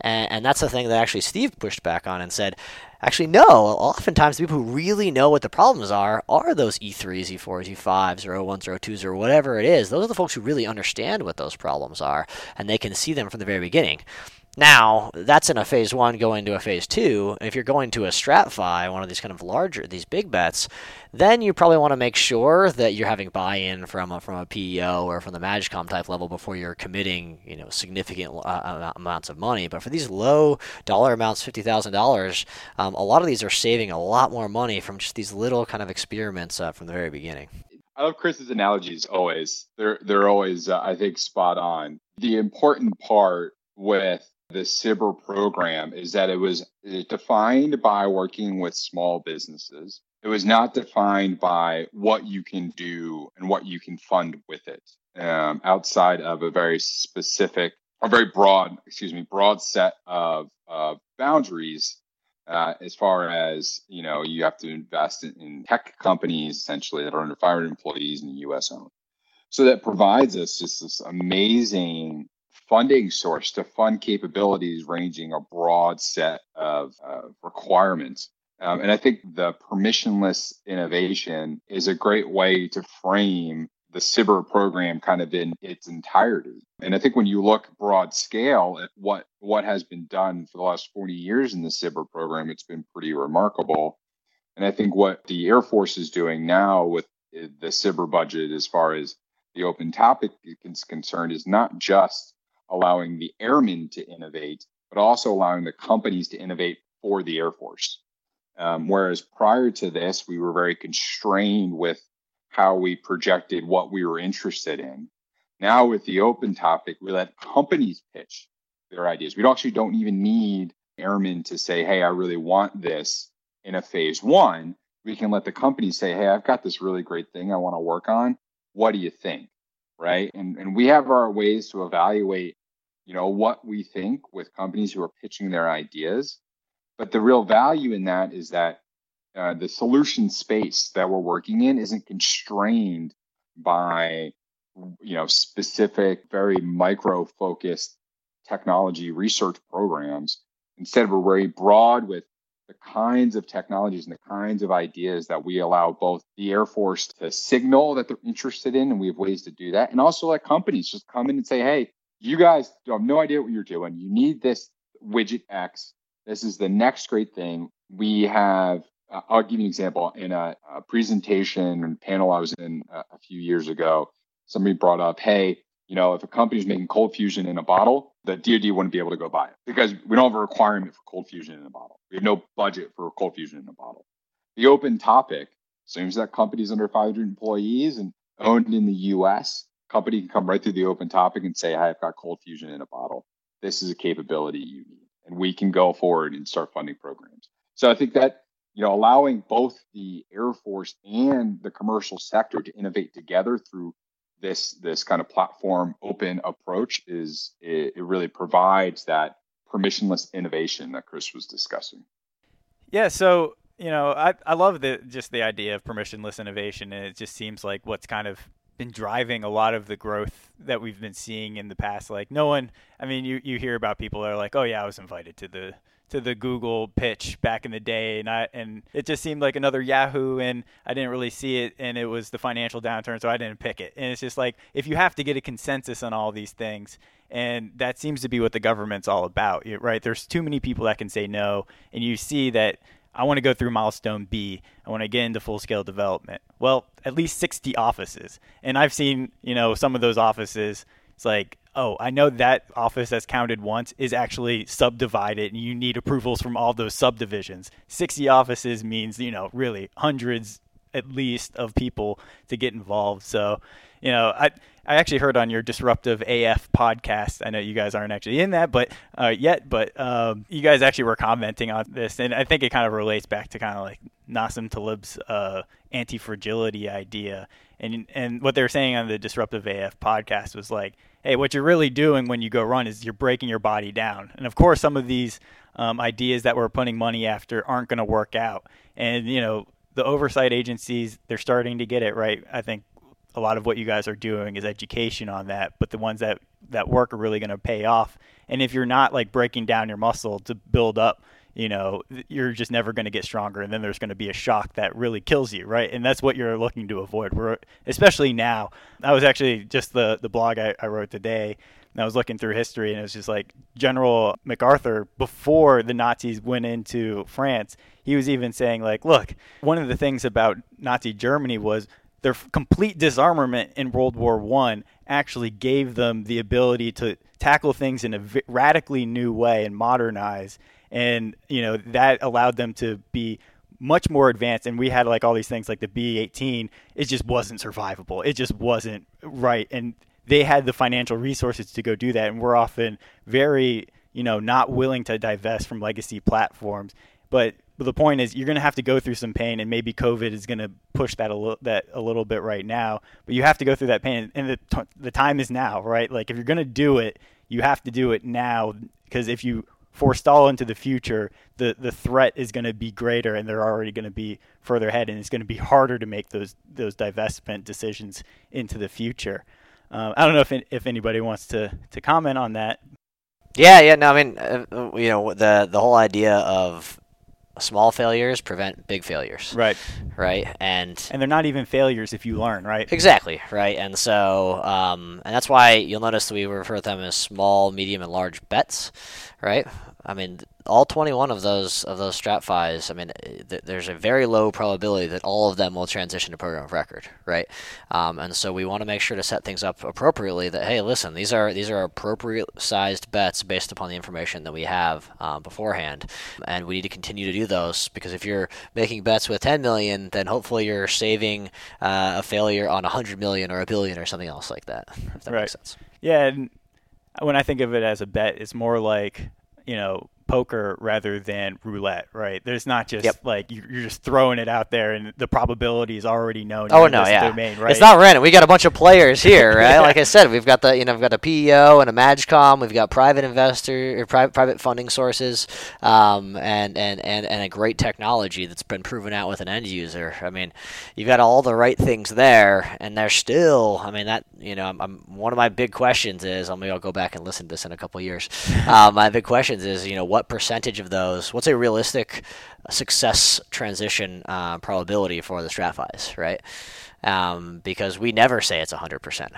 and, and that's the thing that actually Steve pushed back on and said. Actually, no. Oftentimes, the people who really know what the problems are are those E3s, E4s, E5s, or O1s, or O2s, or whatever it is. Those are the folks who really understand what those problems are, and they can see them from the very beginning. Now, that's in a phase one going to a phase two. If you're going to a StratFi, one of these kind of larger, these big bets, then you probably want to make sure that you're having buy-in from a, from a PEO or from the MAJCOM type level before you're committing, you know, significant uh, amounts of money. But for these low dollar amounts, fifty thousand um, dollars, a lot of these are saving a lot more money from just these little kind of experiments uh, from the very beginning. I love Chris's analogies always. They're they're always uh, I think spot on. The important part with the SBIR program is that it was defined by working with small businesses. It was not defined by what you can do and what you can fund with it um, outside of a very specific or very broad, excuse me, broad set of, of boundaries uh, as far as you know you have to invest in, in, tech companies essentially that are under 500 employees in the us owned so that provides us just this amazing funding source to fund capabilities ranging a broad set of uh, requirements. Um, and I think the permissionless innovation is a great way to frame the SBIR program kind of in its entirety. And I think when you look broad scale at what what has been done for the last 40 years in the SBIR program, it's been pretty remarkable. And I think what the Air Force is doing now with the SBIR budget, as far as the open topic is concerned, is not just allowing the airmen to innovate, but also allowing the companies to innovate for the Air Force. Um, whereas prior to this, we were very constrained with how we projected what we were interested in. Now, with the open topic, we let companies pitch their ideas. We actually don't even need airmen to say, hey, I really want this in a phase one. We can let the company say, hey, I've got this really great thing I want to work on. What do you think? Right. And, and we have our ways to evaluate you know what we think with companies who are pitching their ideas. But the real value in that is that uh, the solution space that we're working in isn't constrained by you know specific very micro focused technology research programs. Instead we're very broad with the kinds of technologies and the kinds of ideas that we allow both the air force to signal that they're interested in and we have ways to do that and also let companies just come in and say hey you guys have no idea what you're doing. You need this widget X. This is the next great thing. We have, uh, I'll give you an example. In a, a presentation and panel I was in a, a few years ago, somebody brought up, hey, you know, if a company's making cold fusion in a bottle, the DoD wouldn't be able to go buy it because we don't have a requirement for cold fusion in a bottle. We have no budget for cold fusion in a bottle. The open topic assumes that companies under 500 employees and owned in the U.S company can come right through the open topic and say, I've got cold fusion in a bottle. This is a capability you need. And we can go forward and start funding programs. So I think that, you know, allowing both the Air Force and the commercial sector to innovate together through this this kind of platform open approach is it, it really provides that permissionless innovation that Chris was discussing. Yeah, so you know, I, I love the just the idea of permissionless innovation, and it just seems like what's kind of been driving a lot of the growth that we've been seeing in the past. Like no one, I mean, you you hear about people that are like, oh yeah, I was invited to the to the Google pitch back in the day, and I and it just seemed like another Yahoo, and I didn't really see it, and it was the financial downturn, so I didn't pick it. And it's just like if you have to get a consensus on all these things, and that seems to be what the government's all about, right? There's too many people that can say no, and you see that I want to go through milestone B. I want to get into full scale development. Well, at least 60 offices. And I've seen, you know, some of those offices, it's like, oh, I know that office that's counted once is actually subdivided and you need approvals from all those subdivisions. 60 offices means, you know, really hundreds at least of people to get involved. So, you know, I I actually heard on your Disruptive AF podcast. I know you guys aren't actually in that, but uh, yet, but um, you guys actually were commenting on this, and I think it kind of relates back to kind of like Nassim Taleb's uh, anti-fragility idea, and and what they were saying on the Disruptive AF podcast was like, hey, what you're really doing when you go run is you're breaking your body down, and of course, some of these um, ideas that we're putting money after aren't going to work out, and you know the oversight agencies they're starting to get it right. I think a lot of what you guys are doing is education on that, but the ones that that work are really going to pay off. And if you're not like breaking down your muscle to build up, you know, you're just never going to get stronger and then there's going to be a shock that really kills you, right? And that's what you're looking to avoid. We're especially now. I was actually just the the blog I, I wrote today and I was looking through history, and it was just like General MacArthur, before the Nazis went into France, he was even saying, like, look, one of the things about Nazi Germany was their complete disarmament in World War One actually gave them the ability to tackle things in a radically new way and modernize, and you know that allowed them to be much more advanced. And we had like all these things like the B18 it just wasn't survivable. It just wasn't right. And they had the financial resources to go do that. And we're often very you know not willing to divest from legacy platforms. But but the point is, you're going to have to go through some pain, and maybe COVID is going to push that a little that a little bit right now. But you have to go through that pain, and the t- the time is now, right? Like if you're going to do it, you have to do it now because if you forestall into the future, the the threat is going to be greater, and they're already going to be further ahead, and it's going to be harder to make those those divestment decisions into the future. Um, I don't know if if anybody wants to to comment on that. Yeah, yeah. No, I mean, uh, you know, the the whole idea of small failures prevent big failures. Right. Right. And and they're not even failures if you learn, right? Exactly. Right. And so, um, and that's why you'll notice we refer to them as small, medium, and large bets. Right. I mean, all 21 of those of those StratFis, I mean, th- there's a very low probability that all of them will transition to program of record, right? Um, and so we want to make sure to set things up appropriately. That hey, listen, these are these are appropriate sized bets based upon the information that we have um, beforehand, and we need to continue to do those because if you're making bets with 10 million, then hopefully you're saving uh, a failure on 100 million or a billion or something else like that. If that right. makes sense. Yeah, and when I think of it as a bet, it's more like you know poker rather than roulette, right? There's not just yep. like you're just throwing it out there and the probability is already known. Oh no, yeah, domain, right? It's not random. We got a bunch of players here, right? like I said, we've got the you know we've got a PEO and a MAJCOM. We've got private investor or private private funding sources, um, and, and and and a great technology that's been proven out with an end user. I mean, you've got all the right things there, and they're still. I mean that you know I'm, I'm one of my big questions is I maybe I'll go back and listen to this in a couple years. Uh, my big questions is you know what percentage of those? What's a realistic success transition uh, probability for the StratFis, right? Um, because we never say it's 100%.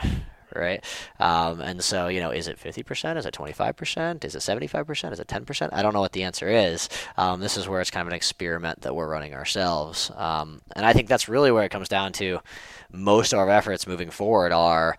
Right, um, and so you know, is it 50%? Is it 25%? Is it 75%? Is it 10%? I don't know what the answer is. Um, this is where it's kind of an experiment that we're running ourselves, um, and I think that's really where it comes down to. Most of our efforts moving forward are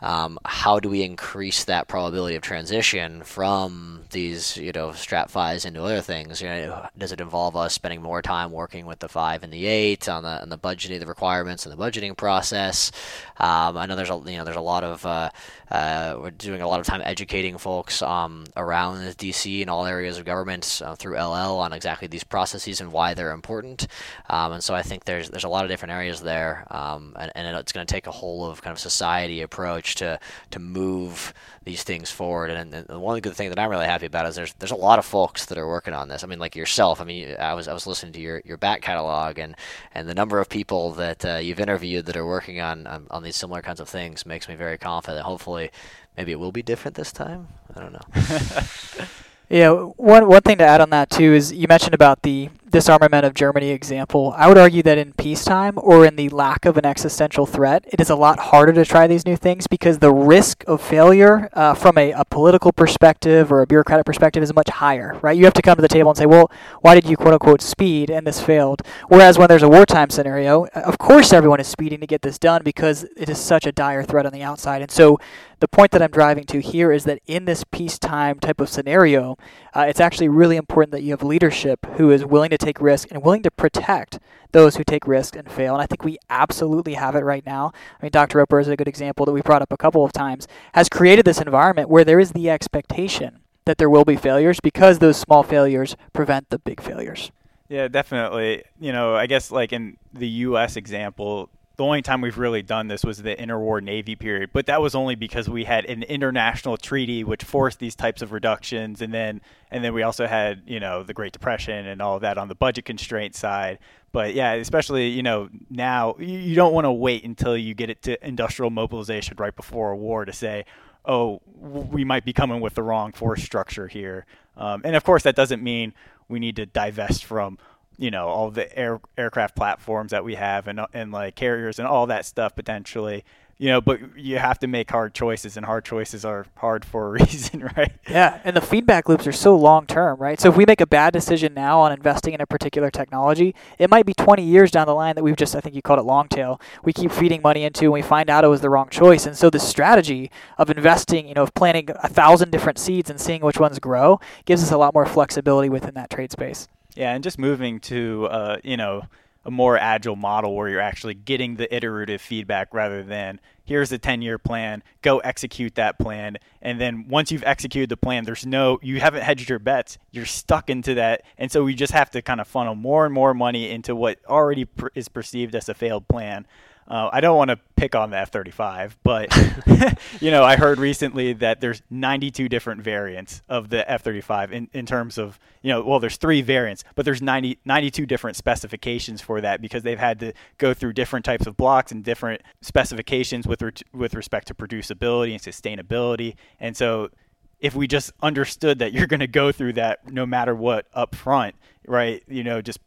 um, how do we increase that probability of transition from these, you know, strat into other things? You know, does it involve us spending more time working with the five and the eight on the on the budgeting, the requirements, and the budgeting process? Um, I know there's a you know there's a lot of uh, uh, we're doing a lot of time educating folks um, around DC and all areas of government uh, through LL on exactly these processes and why they're important. Um, and so I think there's there's a lot of different areas there, um, and, and it's going to take a whole of kind of society approach to to move these things forward. And, and one good thing that I'm really happy about is there's there's a lot of folks that are working on this. I mean, like yourself. I mean, I was I was listening to your, your back catalog and, and the number of people that uh, you've interviewed that are working on, on on these similar kinds of things makes me very confident. Hopefully, maybe it will be different this time. I don't know. Yeah, one one thing to add on that too is you mentioned about the disarmament of Germany example. I would argue that in peacetime or in the lack of an existential threat, it is a lot harder to try these new things because the risk of failure uh, from a, a political perspective or a bureaucratic perspective is much higher, right? You have to come to the table and say, well, why did you quote unquote speed and this failed? Whereas when there's a wartime scenario, of course everyone is speeding to get this done because it is such a dire threat on the outside. And so the point that I'm driving to here is that in this peacetime type of scenario, uh, it's actually really important that you have leadership who is willing to take risk and willing to protect those who take risk and fail. And I think we absolutely have it right now. I mean, Dr. Roper is a good example that we brought up a couple of times, has created this environment where there is the expectation that there will be failures because those small failures prevent the big failures. Yeah, definitely. You know, I guess like in the U.S. example, the only time we've really done this was the interwar Navy period, but that was only because we had an international treaty which forced these types of reductions, and then and then we also had you know the Great Depression and all of that on the budget constraint side. But yeah, especially you know now you don't want to wait until you get it to industrial mobilization right before a war to say, oh, we might be coming with the wrong force structure here. Um, and of course, that doesn't mean we need to divest from you know all the air aircraft platforms that we have and and like carriers and all that stuff potentially you know but you have to make hard choices and hard choices are hard for a reason right? Yeah and the feedback loops are so long term right? So if we make a bad decision now on investing in a particular technology it might be 20 years down the line that we've just i think you called it long tail we keep feeding money into and we find out it was the wrong choice. And so the strategy of investing you know of planting a thousand different seeds and seeing which ones grow gives us a lot more flexibility within that trade space yeah, and just moving to uh, you know a more agile model where you're actually getting the iterative feedback rather than here's a 10 year plan go execute that plan. And then once you've executed the plan there's no you haven't hedged your bets you're stuck into that. And so we just have to kind of funnel more and more money into what already per- is perceived as a failed plan uh, I don't want to pick on the F-35, but you know, I heard recently that there's 92 different variants of the F-35 in, in terms of you know, well, there's three variants, but there's 90, 92 different specifications for that because they've had to go through different types of blocks and different specifications with re- with respect to producibility and sustainability, and so if we just understood that you're going to go through that no matter what up front, right? You know, just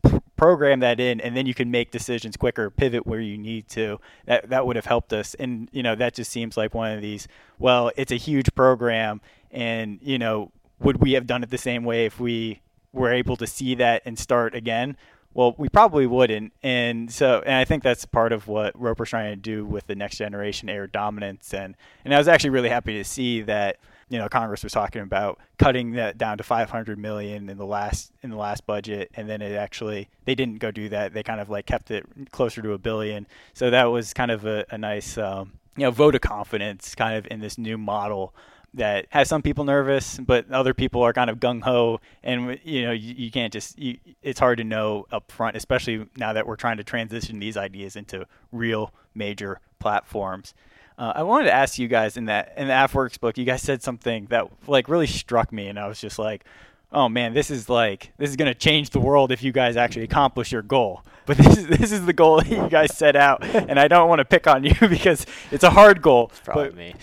program that in and then you can make decisions quicker pivot where you need to. That that would have helped us. And you know that just seems like one of these well it's a huge program and you know would we have done it the same way if we were able to see that and start again? Well, we probably wouldn't, and so and I think that's part of what Roper's trying to do with the next generation air dominance, and and I was actually really happy to see that you know Congress was talking about cutting that down to 500 million in the last in the last budget, and then it actually they didn't go do that. They kind of like kept it closer to a billion. So that was kind of a, a nice um, you know vote of confidence, kind of in this new model that has some people nervous, but other people are kind of gung ho, and you know you, you can't just you, it's hard to know up front, especially now that we're trying to transition these ideas into real major platforms. Uh, I wanted to ask you guys in that in the AFWERX book, you guys said something that like really struck me, and I was just like, "Oh man, this is like this is going to change the world if you guys actually accomplish your goal." But this is this is the goal that you guys set out, and I don't want to pick on you because it's a hard goal. It's probably but, me.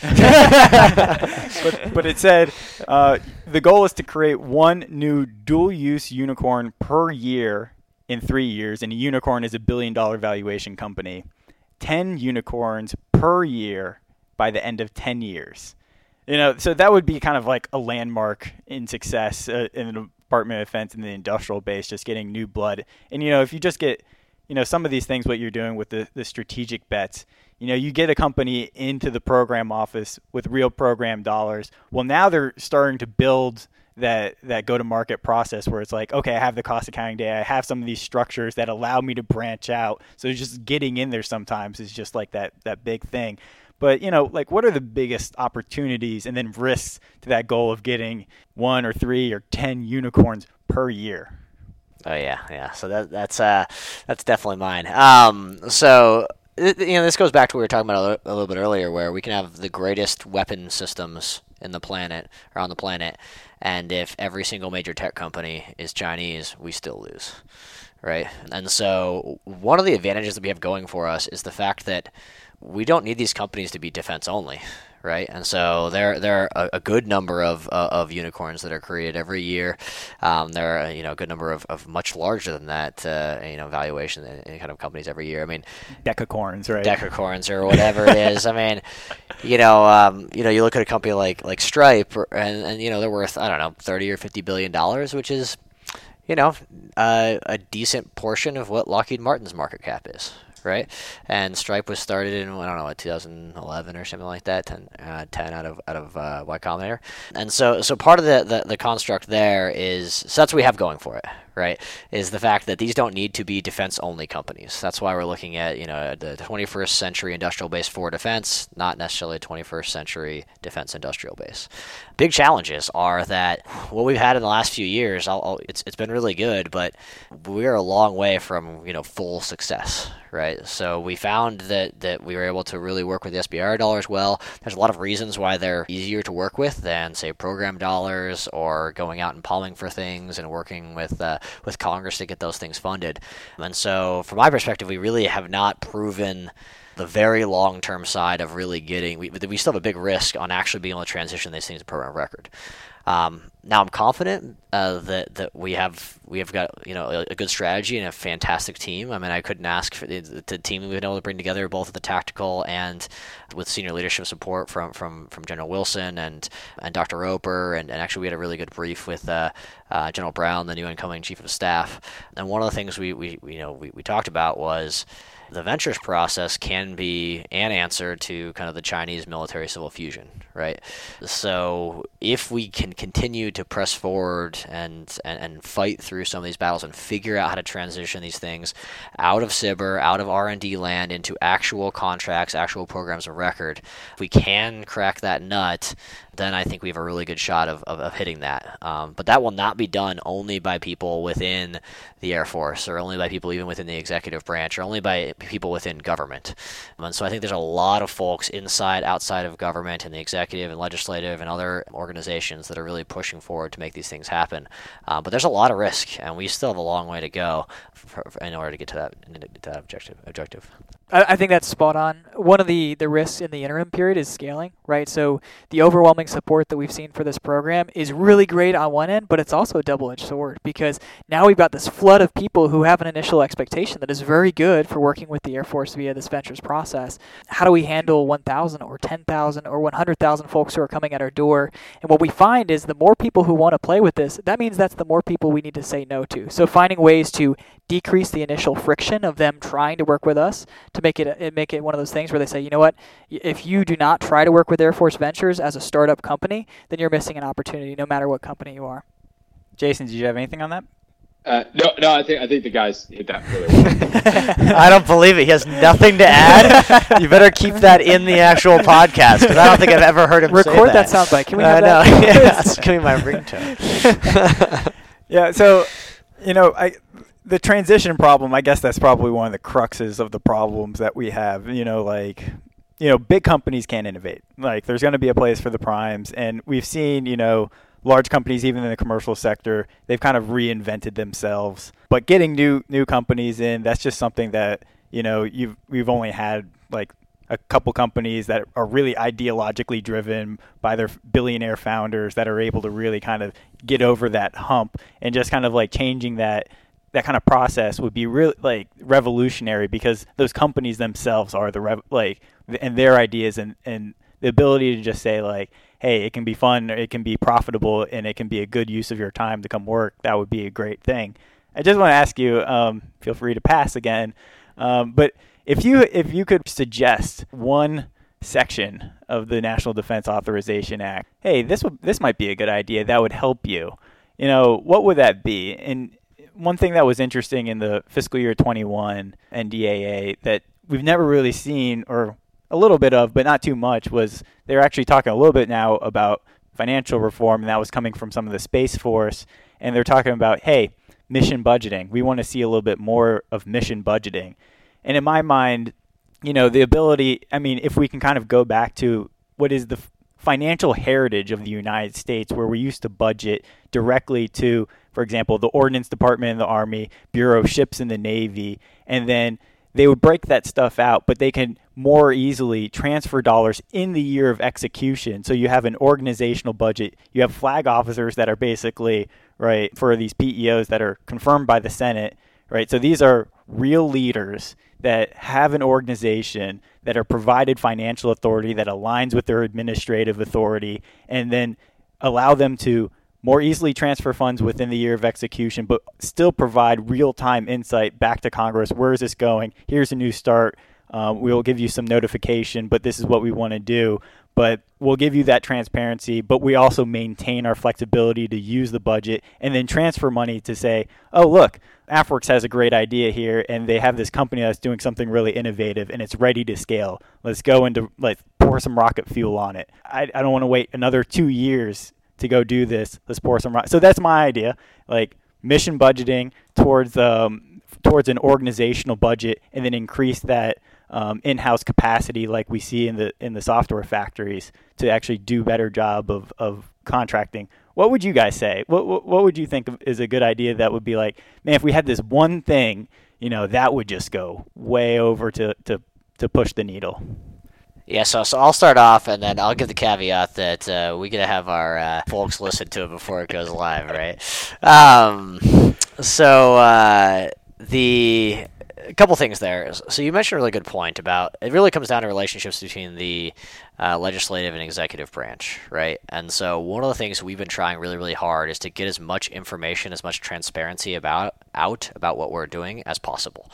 but, but it said uh, the goal is to create one new dual-use unicorn per year in three years, and a unicorn is a billion-dollar valuation company. 10 unicorns per year by the end of 10 years. You know, so that would be kind of like a landmark in success uh, in the Department of Defense in the industrial base, just getting new blood. And, you know, if you just get, you know, some of these things, what you're doing with the, the strategic bets, you know, you get a company into the program office with real program dollars. Well, now they're starting to build – that that go to market process where it's like okay i have the cost accounting data i have some of these structures that allow me to branch out. So just getting in there sometimes is just like that that big thing. But you know like what are the biggest opportunities and then risks to that goal of getting one or three or ten unicorns per year? Oh yeah yeah. So that that's uh that's definitely mine. Um so you know this goes back to what we were talking about a little bit earlier where we can have the greatest weapon systems in the planet or on the planet and if every single major tech company is Chinese, we still lose, right? And so one of the advantages that we have going for us is the fact that we don't need these companies to be defense only, right? And so there there are a, good number of uh, of unicorns that are created every year. Um, there are you know a good number of, of much larger than that uh, you know valuation in, kind of companies every year. I mean, decacorns, right? Decacorns or whatever it is. I mean, you know, um, you know, you look at a company like like Stripe, or, and and you know they're worth I don't know thirty or fifty billion dollars, which is you know, uh, a decent portion of what Lockheed Martin's market cap is, right? And Stripe was started in I don't know, 2011 or something like that, 10, uh, 10 out of out of uh, Y Combinator. And so so part of the, the, the construct there is so that's what we have going for it, right? Is the fact that these don't need to be defense only companies. That's why we're looking at, you know, the 21st century industrial base for defense, not necessarily a 21st century defense industrial base. Big challenges are that what we've had in the last few years, I'll, I'll, it's, it's been really good, but we're a long way from, you know, full success, right? So we found that, that we were able to really work with the SBIR dollars well. There's a lot of reasons why they're easier to work with than, say, program dollars or going out and POMing for things and working with uh, with Congress to get those things funded. And so, from my perspective, we really have not proven the very long term side of really getting. We, we still have a big risk on actually being able to transition these things to program record. Um, now I'm confident uh, that that we have we have got you know a, a, good strategy and a fantastic team. I mean, I couldn't ask for the, the, team we've been able to bring together, both at the tactical and with senior leadership support from from, from General Wilson and and Dr. Roper, and, and actually we had a really good brief with uh, uh, General Brown, the new incoming chief of staff. And one of the things we, we, you know we, we talked about was the ventures process can be an answer to kind of the Chinese military civil fusion, right? So if we can continue to press forward and, and, and fight through some of these battles and figure out how to transition these things out of SBIR, out of R&D land into actual contracts, actual programs of record, we can crack that nut, then I think we have a really good shot of, of, of hitting that. Um, but that will not be done only by people within the Air Force or only by people even within the executive branch or only by people within government. And so I think there's a lot of folks inside, outside of government, and the executive and legislative and other organizations that are really pushing forward to make these things happen. Uh, but there's a lot of risk, and we still have a long way to go for, for, in order to get to that, to that objective. objective. I, think that's spot on. One of the, the risks in the interim period is scaling, right? So the overwhelming support that we've seen for this program is really great on one end, but it's also a double edged sword because now we've got this flood of people who have an initial expectation that is very good for working with the Air Force via this ventures process. How do we handle 1,000 or 10,000 or 100,000 folks who are coming at our door? And what we find is the more people who want to play with this, that means that's the more people we need to say no to. So finding ways to decrease the initial friction of them trying to work with us to make it make it one of those things where they say, you know what, if you do not try to work with Air Force Ventures as a startup company, then you're missing an opportunity, no matter what company you are. Jason, did you have anything on that? Uh, no, no, I think I think the guys hit that really well. I don't believe it. He has nothing to add. you better keep that in the actual podcast because I don't think I've ever heard him record that. that soundbite. Can we have uh, that? Yeah, that's gonna be my ringtone. yeah. So, you know, I the transition problem, I guess that's probably one of the cruxes of the problems that we have. You know, like, you know, big companies can't innovate. Like, there's going to be a place for the primes, and we've seen, you know, large companies, even in the commercial sector, they've kind of reinvented themselves. But getting new new companies in, that's just something that you know you've we've only had like a couple companies that are really ideologically driven by their billionaire founders that are able to really kind of get over that hump and just kind of like changing that that kind of process would be really like revolutionary because those companies themselves are the rev- like and their ideas and and the ability to just say like hey it can be fun it can be profitable and it can be a good use of your time to come work that would be a great thing. I just want to ask you um, feel free to pass again um, but if you if you could suggest one section of the national defense authorization act hey this this might be a good idea that would help you you know what would that be? And one thing that was interesting in the fiscal year 21 NDAA that we've never really seen, or a little bit of, but not too much, was they're actually talking a little bit now about financial reform, and that was coming from some of the Space Force. And they're talking about, hey, mission budgeting. We want to see a little bit more of mission budgeting. And in my mind, you know, the ability, I mean, if we can kind of go back to what is the financial heritage of the United States, where we used to budget directly to for example, the Ordnance Department in the Army, Bureau of Ships in the Navy, and then they would break that stuff out, but they can more easily transfer dollars in the year of execution. So you have an organizational budget. You have flag officers that are basically, right, for these PEOs that are confirmed by the Senate, right? So these are real leaders that have an organization that are provided financial authority that aligns with their administrative authority and then allow them to more easily transfer funds within the year of execution, but still provide real time insight back to Congress. Where is this going? Here's a new start. Um, we will give you some notification, but this is what we want to do. But we'll give you that transparency, but we also maintain our flexibility to use the budget and then transfer money to say, oh, look, AFWERX has a great idea here, and they have this company that's doing something really innovative, and it's ready to scale. Let's go into let's pour some rocket fuel on it. I, I don't want to wait another two years to go do this. Let's pour some rocket. So that's my idea. Like mission budgeting towards um, towards an organizational budget, and then increase that um, in-house capacity like we see in the in the software factories to actually do better job of, of contracting. What would you guys say? What, what, what would you think is a good idea that would be like, man, if we had this one thing, you know, that would just go way over to to, to push the needle. Yeah, so so I'll start off, and then I'll give the caveat that uh, we gotta have our uh, folks listen to it before it goes live, right? Um, so uh, the a couple things there. So you mentioned a really good point about it. Really comes down to relationships between the uh, legislative and executive branch, right? And so one of the things we've been trying really, really hard is to get as much information, as much transparency about out about what we're doing as possible,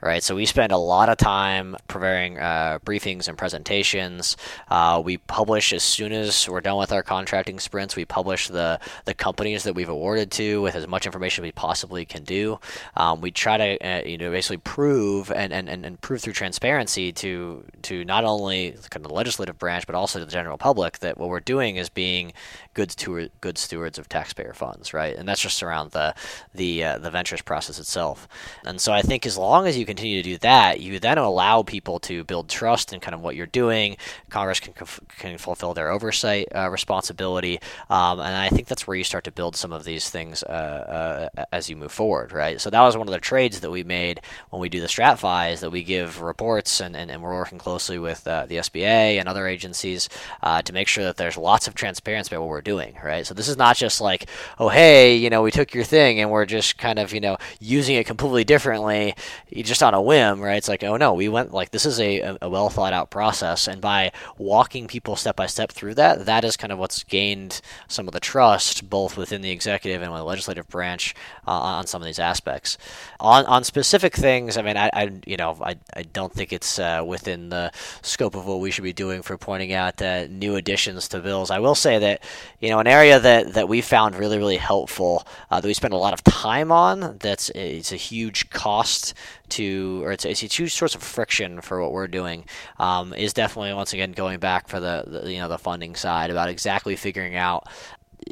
right? So we spend a lot of time preparing uh, briefings and presentations. Uh, we publish as soon as we're done with our contracting sprints. We publish the the companies that we've awarded to with as much information as we possibly can do. Um, we try to uh, you know basically prove and, and, and prove through transparency to to not only kind of the legislative branch but also to the general public that what we're doing is being good good stewards of taxpayer funds, right? And that's just around the the uh, the ventures process itself. And so I think as long as you continue to do that, you then allow people to build trust in kind of what you're doing. Congress can can fulfill their oversight uh, responsibility, um, and I think that's where you start to build some of these things uh, uh as you move forward, right? So that was one of the trades that we made when we do the StratFi is that we give reports, and, and, and we're working closely with uh, the SBA and other agencies uh, to make sure that there's lots of transparency about what we're doing, right? So this is not just like, oh, hey, you know, we took your thing and we're just kind of, you know, using it completely differently, just on a whim, right? It's like, oh no, we went like this is a, a well thought out process, and by walking people step by step through that, that is kind of what's gained some of the trust both within the executive and the legislative branch uh, on some of these aspects. On on specific things, I mean, I, I you know, I, I don't think it's uh, within the scope of what we should be doing for pointing out uh, new additions to bills. I will say that you know, an area that, that we found really, really helpful uh, that we spend a lot of time on that's it's a huge cost to, or it's, it's a huge source of friction for what we're doing um, is definitely, once again, going back for the, the, you know, the funding side about exactly figuring out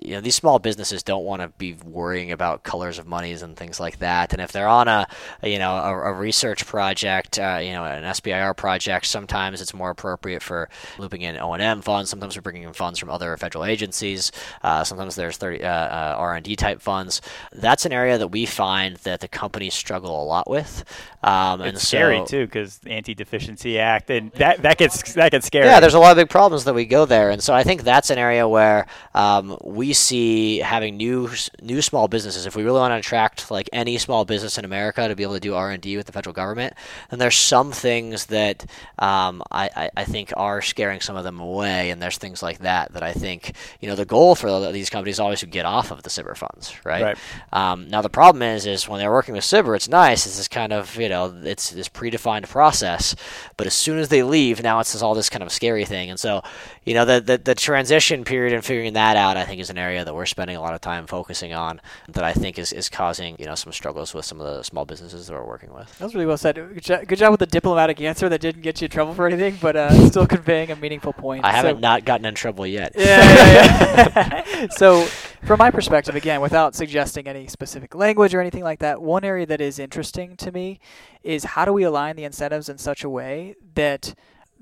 you know these small businesses don't want to be worrying about colors of monies and things like that. And if they're on a, you know a, a research project, uh, you know an SBIR project, sometimes it's more appropriate for looping in O and M funds. Sometimes we're bringing in funds from other federal agencies. Uh, sometimes there's 30 uh, uh R and D type funds. That's an area that we find that the companies struggle a lot with. Um, it's and scary too because Anti Deficiency Act and that that gets that gets scary. Yeah, there's a lot of big problems that we go there, and so I think that's an area where um, we see having new new small businesses. If we really want to attract like any small business in America to be able to do R and D with the federal government, then there's some things that um, I, I, think are scaring some of them away, and there's things like that that I think you know the goal for these companies is always to get off of the SBIR funds, right? right. Um, now the problem is is when they're working with SBIR, it's nice. It's this kind of you know it's this predefined process, but as soon as they leave, now it's all this kind of scary thing, and so you know the, the the transition period and figuring that out, I think, is an area that we're spending a lot of time focusing on that I think is, is causing you know some struggles with some of the small businesses that we're working with. That was really well said. Good job, good job with the diplomatic answer that didn't get you in trouble for anything, but uh, still conveying a meaningful point. I haven't not gotten in trouble yet. Yeah, yeah, yeah. so from my perspective, again, without suggesting any specific language or anything like that, one area that is interesting to me is how do we align the incentives in such a way that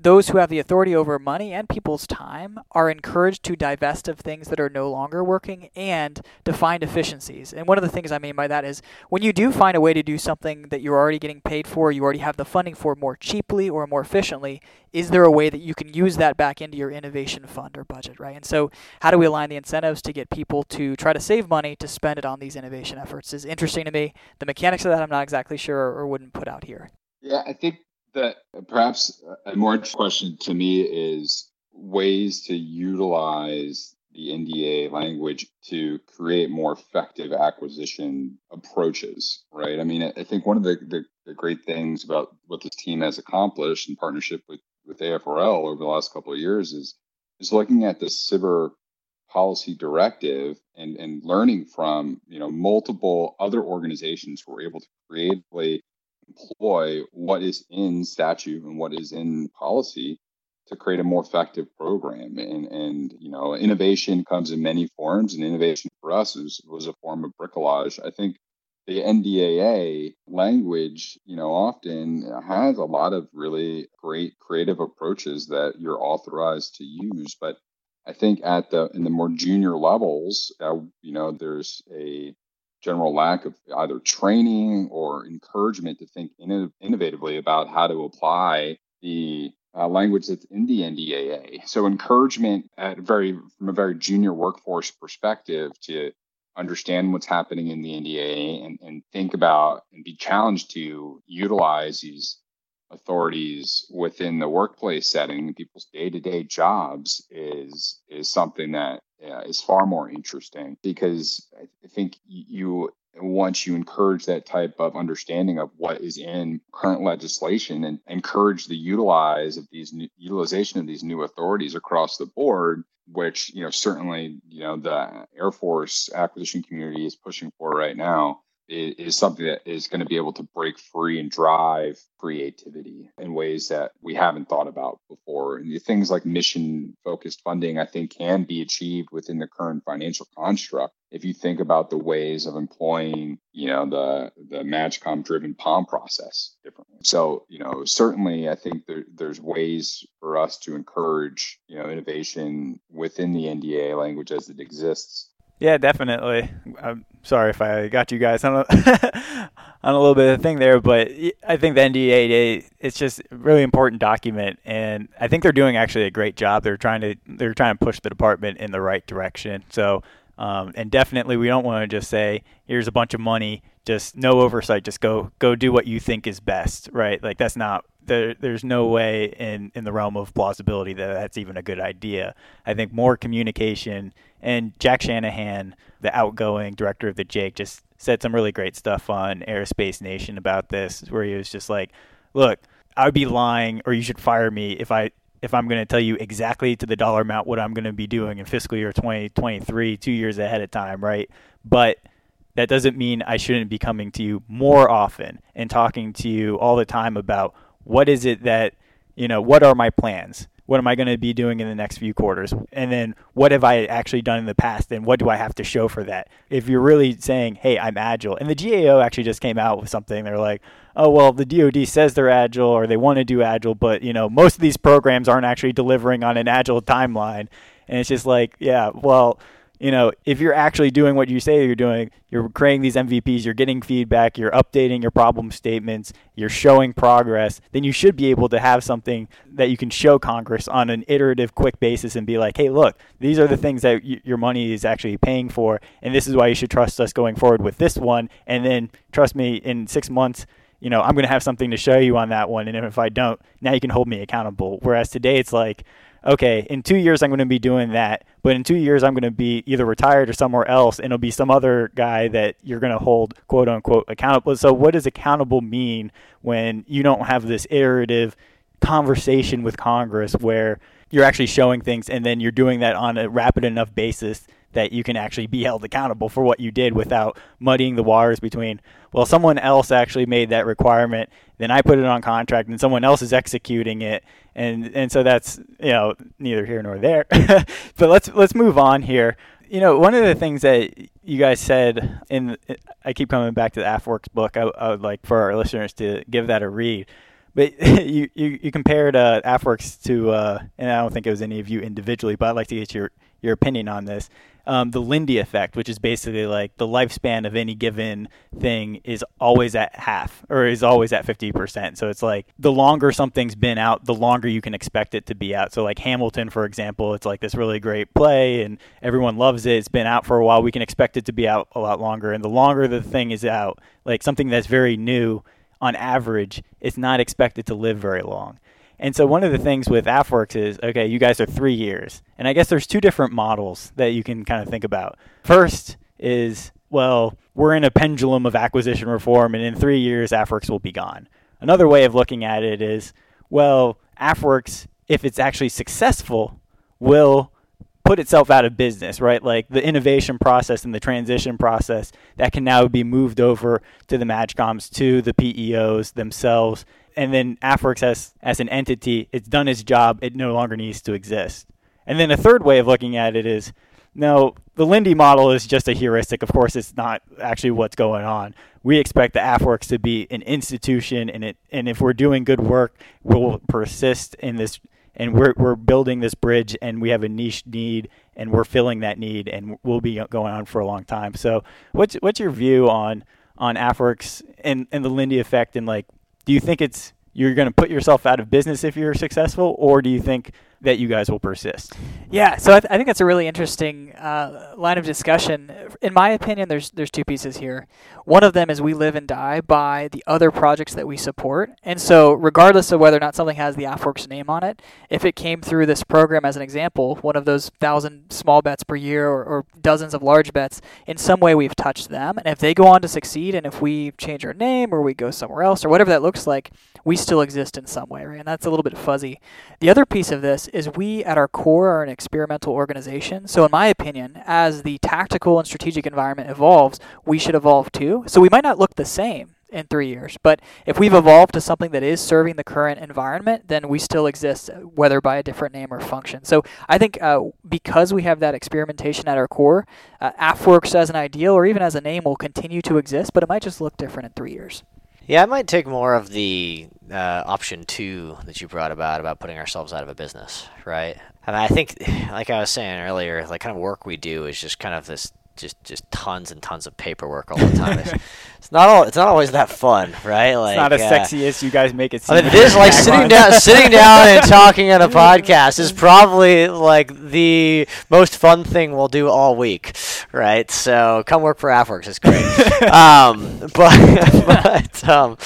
those who have the authority over money and people's time are encouraged to divest of things that are no longer working and to find efficiencies. And one of the things I mean by that is when you do find a way to do something that you're already getting paid for, you already have the funding for more cheaply or more efficiently, is there a way that you can use that back into your innovation fund or budget, right? And so, how do we align the incentives to get people to try to save money to spend it on these innovation efforts is interesting to me. The mechanics of that I'm not exactly sure or wouldn't put out here. Yeah, I think that perhaps a more question to me is ways to utilize the NDA language to create more effective acquisition approaches, right? I mean, I think one of the, the, the great things about what this team has accomplished in partnership with, with AFRL over the last couple of years is is looking at the SBIR policy directive and, and learning from you know multiple other organizations who are able to creatively employ what is in statute and what is in policy to create a more effective program. And, and you know, innovation comes in many forms, and innovation for us was, was a form of bricolage. I think the NDAA language, you know, often has a lot of really great creative approaches that you're authorized to use. But I think at the in the more junior levels, uh, you know, there's a general lack of either training or encouragement to think innovatively about how to apply the uh, language that's in the NDAA. So encouragement at very from a very junior workforce perspective to understand what's happening in the NDAA and, and think about and be challenged to utilize these authorities within the workplace setting, people's day-to-day jobs is is something that uh, is far more interesting because I think you once you encourage that type of understanding of what is in current legislation and encourage the utilize of these new, utilization of these new authorities across the board which you know certainly you know the air force acquisition community is pushing for right now is, something that is going to be able to break free and drive creativity in ways that we haven't thought about before. And things like mission focused funding, I think, can be achieved within the current financial construct. If you think about the ways of employing, you know, the the MAJCOM driven POM process differently. So, you know, certainly I think there, there's ways for us to encourage, you know, innovation within the NDA language as it exists yeah, definitely. I'm sorry if I got you guys on a, on a little bit of a thing there, but I think the NDA it's just a really important document, and I think they're doing actually a great job. They're trying to they're trying to push the department in the right direction. So, um, and definitely we don't want to just say here's a bunch of money, just no oversight, just go go do what you think is best, right? Like that's not there, there's no way in, in the realm of plausibility that that's even a good idea. I think more communication and Jack Shanahan, the outgoing director of the JAIC, just said some really great stuff on Aerospace Nation about this, where he was just like, "Look, I would be lying, or you should fire me if I if I'm going to tell you exactly to the dollar amount what I'm going to be doing in fiscal year 2023, two years ahead of time, right? But that doesn't mean I shouldn't be coming to you more often and talking to you all the time about what is it that you know what are my plans? What am i going to be doing in the next few quarters? And then what have i actually done in the past and what do i have to show for that? If you're really saying hey i'm agile and the gao actually just came out with something they're like oh well the dod says they're agile or they want to do agile but you know most of these programs aren't actually delivering on an agile timeline and it's just like yeah well you know, if you're actually doing what you say you're doing, you're creating these MVPs, you're getting feedback, you're updating your problem statements, you're showing progress, then you should be able to have something that you can show Congress on an iterative, quick basis and be like, hey, look, these are the things that y- your money is actually paying for, and this is why you should trust us going forward with this one. And then trust me, in six months, you know, I'm going to have something to show you on that one. And if I don't, now you can hold me accountable. Whereas today it's like, okay, in two years I'm going to be doing that, but in two years I'm going to be either retired or somewhere else, and it'll be some other guy that you're going to hold quote unquote accountable. So, what does accountable mean when you don't have this iterative conversation with Congress where you're actually showing things and then you're doing that on a rapid enough basis that you can actually be held accountable for what you did without muddying the waters between well someone else actually made that requirement then I put it on contract and someone else is executing it. And and so that's you know neither here nor there. But let's let's move on here. You know one of the things that you guys said in I keep coming back to the AFWERX book. I, I would like for our listeners to give that a read. But you, you, you compared uh, AFWERX to, uh, and I don't think it was any of you individually, but I'd like to get your, your opinion on this um, the Lindy effect, which is basically like the lifespan of any given thing is always at half or is always at 50%. So it's like the longer something's been out, the longer you can expect it to be out. So, like Hamilton, for example, it's like this really great play and everyone loves it. It's been out for a while. We can expect it to be out a lot longer. And the longer the thing is out, like something that's very new, on average, it's not expected to live very long. And so one of the things with AFWERX is okay, you guys are three years, and I guess there's two different models that you can kind of think about. First is well, we're in a pendulum of acquisition reform, and in three years, AFWERX will be gone. Another way of looking at it is well, AFWERX, if it's actually successful, will put itself out of business, right? Like the innovation process and the transition process that can now be moved over to the MAJCOMs, to the PEOs themselves. And then AFWERX as, as an entity, it's done its job, it no longer needs to exist. And then a third way of looking at it is no, the Lindy model is just a heuristic. Of course, it's not actually what's going on. We expect the AFWERX to be an institution, and it and if we're doing good work, we'll persist in this and we're we're building this bridge and we have a niche need and we're filling that need and we'll be going on for a long time. So what's what's your view on on AFWERX and and the Lindy effect and like do you think it's you're going to put yourself out of business if you're successful or do you think that you guys will persist. Yeah, so I, th- I think that's a really interesting uh, line of discussion. In my opinion, there's there's two pieces here. One of them is we live and die by the other projects that we support, and so regardless of whether or not something has the AFWERX name on it, if it came through this program as an example, one of those thousand small bets per year or, or dozens of large bets, in some way we've touched them, and if they go on to succeed, and if we change our name or we go somewhere else or whatever that looks like, we still exist in some way, right? And that's a little bit fuzzy. The other piece of this is we at our core are an experimental organization. So in my opinion, as the tactical and strategic environment evolves, we should evolve too. So we might not look the same in three years. But if we've evolved to something that is serving the current environment, then we still exist, whether by a different name or function. So I think uh, because we have that experimentation at our core, uh, AFWERX as an ideal or even as a name will continue to exist, but it might just look different in three years. Yeah, I might take more of the uh, option two that you brought about about putting ourselves out of a business, right? I mean, I think, like I was saying earlier, like kind of work we do is just kind of this just just tons and tons of paperwork all the time. It's, it's, not all. It's not always that fun, right? Like, it's not as uh, sexy as you guys make it seem. I mean, it is like sitting down, sitting down and talking on a podcast is probably like the most fun thing we'll do all week, right? So come work for AFWERX. It's great. um, but but um,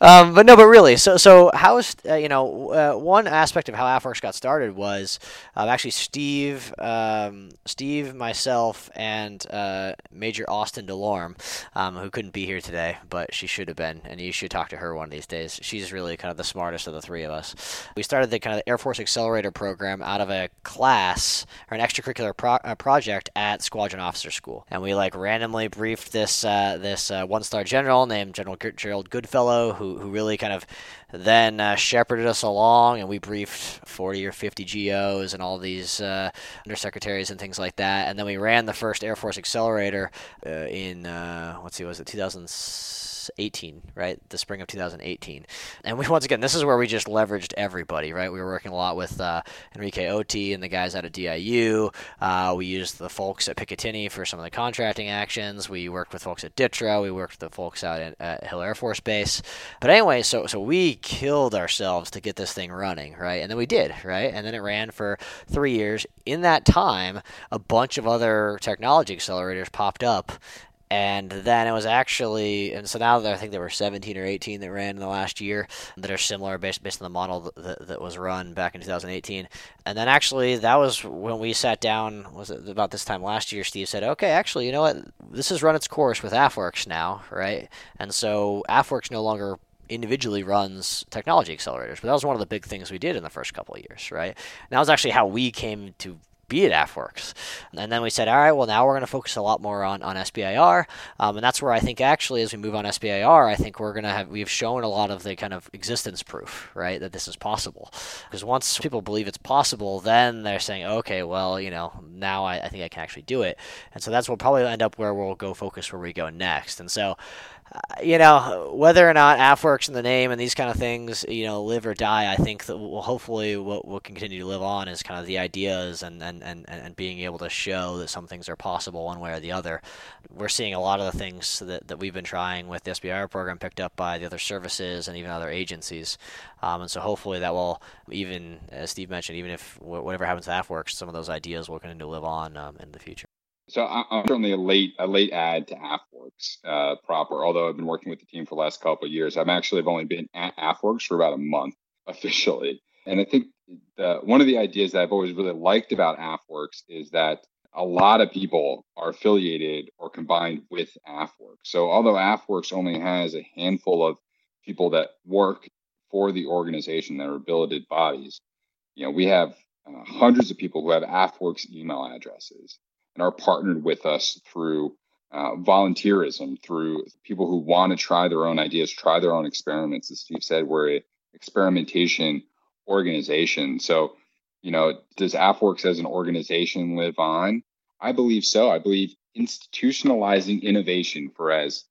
um, but no, but really, so so how's uh, you know uh, one aspect of how AFWERX got started was um, actually Steve, um, Steve, myself, and uh, Major Austin Delorme, um, who couldn't be here today, but she should have been, and you should talk to her one of these days. She's really kind of the smartest of the three of us. We started the kind of Air Force Accelerator program out of a class or an extracurricular pro- uh, project at Squadron Officer School, and we like randomly briefed this uh, this uh, one star general named General Gerald Goodfellow who who, really kind of then uh, shepherded us along, and we briefed 40 or 50 GOs and all these uh, undersecretaries and things like that. And then we ran the first Air Force Accelerator uh, in, uh, let's see, was it 2006? 2018, right? The spring of 2018. And we once again, this is where we just leveraged everybody, right? We were working a lot with uh, Enrique Oti and the guys out of DIU. Uh, we used the folks at Picatinny for some of the contracting actions. We worked with folks at DTRA. We worked with the folks out at, at Hill Air Force Base. But anyway, so so we killed ourselves to get this thing running, right? And then we did, right? And then it ran for three years. In that time, a bunch of other technology accelerators popped up and then it was actually and so now that I think there were 17 or 18 that ran in the last year that are similar based based on the model that, that was run back in 2018 and then actually that was when we sat down was it about this time last year Steve said okay actually you know what this has run its course with AFWERX now right and so AFWERX no longer individually runs technology accelerators. But that was one of the big things we did in the first couple of years, right? And that was actually how we came to at AFWERX. And then we said, all right, well, now we're going to focus a lot more on, on SBIR. Um, and that's where I think actually, as we move on SBIR, I think we're going to have, we've shown a lot of the kind of existence proof, right, that this is possible. Because once people believe it's possible, then they're saying, okay, well, you know, now I, I think I can actually do it. And so that's will probably end up where we'll go focus where we go next. And so, you know, whether or not AFWERX in the name and these kind of things, you know, live or die, I think that we'll hopefully what will continue to live on is kind of the ideas and, and, and, and being able to show that some things are possible one way or the other. We're seeing a lot of the things that, that we've been trying with the SBIR program picked up by the other services and even other agencies. Um, and so hopefully that will, even as Steve mentioned, even if whatever happens to AFWERX, some of those ideas will continue to live on um, in the future. So I'm certainly a late a late add to AFWERX uh, proper. Although I've been working with the team for the last couple of years, I've actually have only been at AFWERX for about a month officially. And I think the, one of the ideas that I've always really liked about AFWERX is that a lot of people are affiliated or combined with AFWERX. So although AFWERX only has a handful of people that work for the organization that are billeted bodies, you know, we have uh, hundreds of people who have AFWERX email addresses and are partnered with us through uh, volunteerism, through people who want to try their own ideas, try their own experiments. As Steve said, we're a experimentation organization. So, you know, does AFWERX as an organization live on? I believe so. I believe institutionalizing innovation for as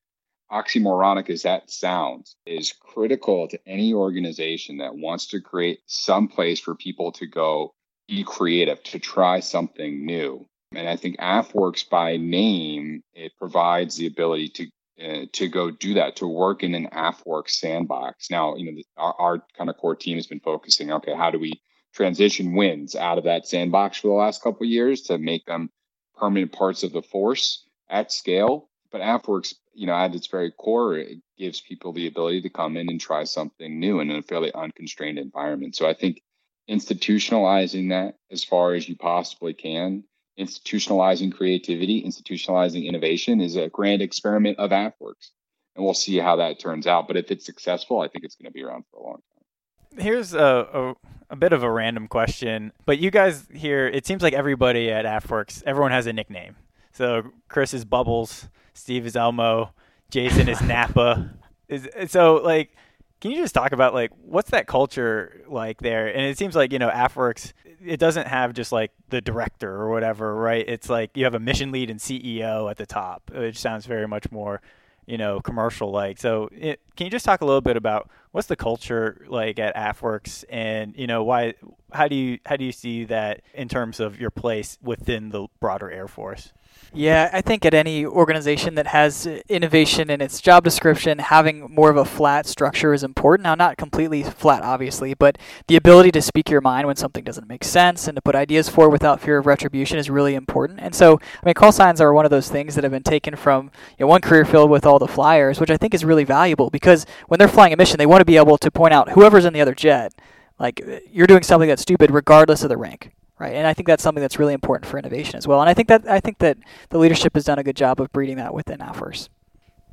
oxymoronic as that sounds is critical to any organization that wants to create some place for people to go be creative, to try something new. And I think AFWERX by name, it provides the ability to uh, to go do that, to work in an AFWERX sandbox. Now, you know, our, our kind of core team has been focusing, okay, how do we transition wins out of that sandbox for the last couple years to make them permanent parts of the force at scale? But AFWERX, you know, at its very core, it gives people the ability to come in and try something new in a fairly unconstrained environment. So I think institutionalizing that as far as you possibly can institutionalizing creativity, institutionalizing innovation is a grand experiment of AFWERX. And we'll see how that turns out. But if it's successful, I think it's going to be around for a long time. Here's a, a, a bit of a random question, but you guys here, it seems like everybody at AFWERX, everyone has a nickname. So Chris is Bubbles, Steve is Elmo, Jason is Napa. Is, so like can you just talk about like what's that culture like there? And it seems like you know AFWERX, it doesn't have just like the director or whatever, right? It's like you have a mission lead and CEO at the top, which sounds very much more you know commercial like. So it, can you just talk a little bit about what's the culture like at AFWERX, and you know why? How do you how do you see that in terms of your place within the broader Air Force? Yeah, I think at any organization that has innovation in its job description, having more of a flat structure is important. Now, not completely flat, obviously, but the ability to speak your mind when something doesn't make sense and to put ideas forward without fear of retribution is really important. And so, I mean, call signs are one of those things that have been taken from you know, one career field with all the flyers, which I think is really valuable because when they're flying a mission, they want to be able to point out whoever's in the other jet, like, you're doing something that's stupid regardless of the rank right? And I think that's something that's really important for innovation as well. And I think that I think that the leadership has done a good job of breeding that within AFWERX.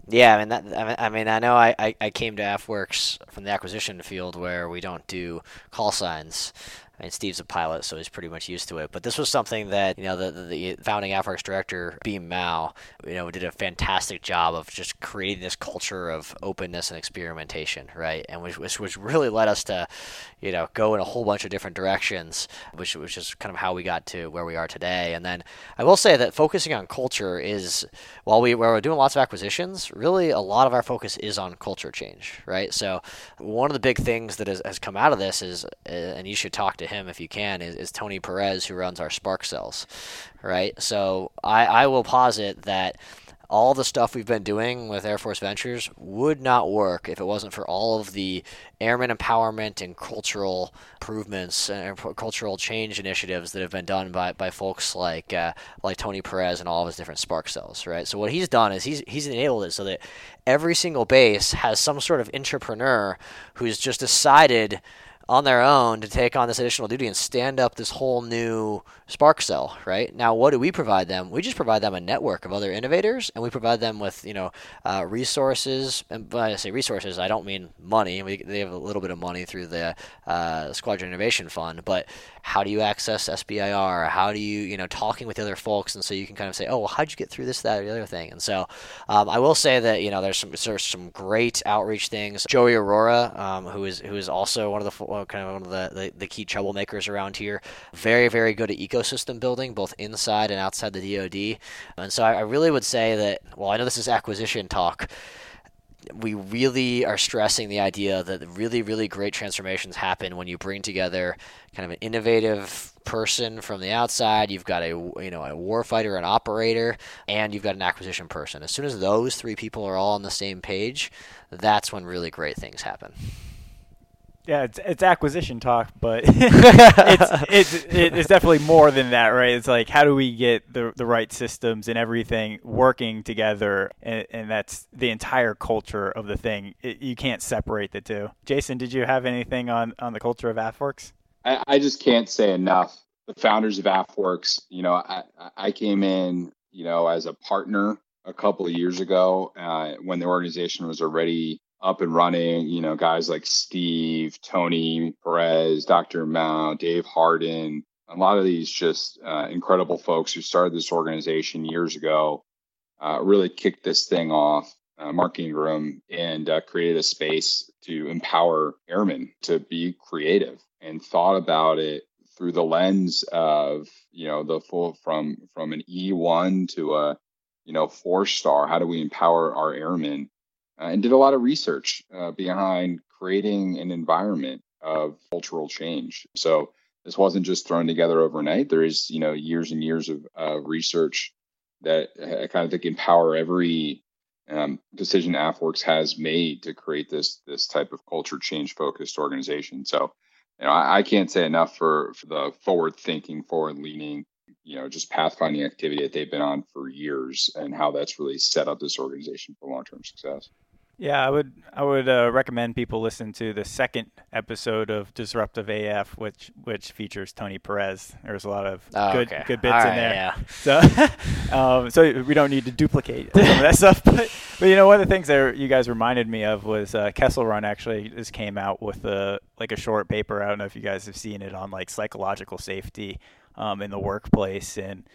Yeah, I mean that. I mean, I know I, I, I came to AFWERX from the acquisition field where we don't do call signs, I mean, Steve's a pilot, so he's pretty much used to it. But this was something that you know the, the, founding AFWERX director, Beam Mao, you know, did a fantastic job of just creating this culture of openness and experimentation, right? And which, which, which really led us to, you know, go in a whole bunch of different directions, which which is kind of how we got to where we are today. And then I will say that focusing on culture is while we while we're doing lots of acquisitions, really a lot of our focus is on culture change, right? So one of the big things that has, has come out of this is, uh, and you should talk to him if you can, is, is Tony Perez, who runs our Spark cells, right? So I, I will posit that all the stuff we've been doing with Air Force Ventures would not work if it wasn't for all of the airman empowerment and cultural improvements and cultural change initiatives that have been done by, by folks like uh, like Tony Perez and all of his different Spark cells, right? So what he's done is he's he's enabled it so that every single base has some sort of entrepreneur who's just decided on their own to take on this additional duty and stand up this whole new Spark cell, right? Now, what do we provide them? We just provide them a network of other innovators, and we provide them with, you know, uh, resources. And when I say resources, I don't mean money. We, they have a little bit of money through the uh, Squadron Innovation Fund, but how do you access SBIR? How do you, you know, talking with other folks, and so you can kind of say, oh, well, how'd you get through this, that, or the other thing? And so, um, I will say that you know, there's some there's some great outreach things. Joey Aurora, um, who is who is also one of the kind of one of the, the, the key troublemakers around here, very very good at ecosystem building, both inside and outside the DoD. And so, I, I really would say that. Well, I know this is acquisition talk we really are stressing the idea that really, really great transformations happen when you bring together kind of an innovative person from the outside. You've got a you know a warfighter, an operator, and you've got an acquisition person. As soon as those three people are all on the same page, that's when really great things happen. Yeah, it's it's acquisition talk, but it's, it's it's definitely more than that, right? It's like how do we get the the right systems and everything working together, and, and that's the entire culture of the thing. It, you can't separate the two. Jason, did you have anything on on the culture of AFWERX? I, I just can't say enough. The founders of AFWERX, you know, I I came in, you know, as a partner a couple of years ago uh, when the organization was already up and running. You know, guys like Steve, Tony Perez, Dr. Mao, Dave Harden, a lot of these just uh, incredible folks who started this organization years ago uh, really kicked this thing off. Uh, Mark Ingram and uh, created a space to empower airmen to be creative and thought about it through the lens of you know the full from from an E1 to a you know four star. How do we empower our airmen uh, and did a lot of research uh, behind creating an environment of cultural change. So this wasn't just thrown together overnight. There is, you know, years and years of uh, research that I kind of think empower every um, decision AFWERX has made to create this this type of culture change focused organization. So, you know, I, I can't say enough for, for the forward thinking, forward leaning, you know, just pathfinding activity that they've been on for years and how that's really set up this organization for long term success. Yeah, I would I would uh, recommend people listen to the second episode of Disruptive AF, which which features Tony Perez. There's a lot of oh, good okay. good bits in there. Yeah. So um, so we don't need to duplicate some of that stuff. But but you know one of the things that you guys reminded me of was uh, Kessel Run actually just came out with a like a short paper. I don't know if you guys have seen it on like psychological safety um, in the workplace and.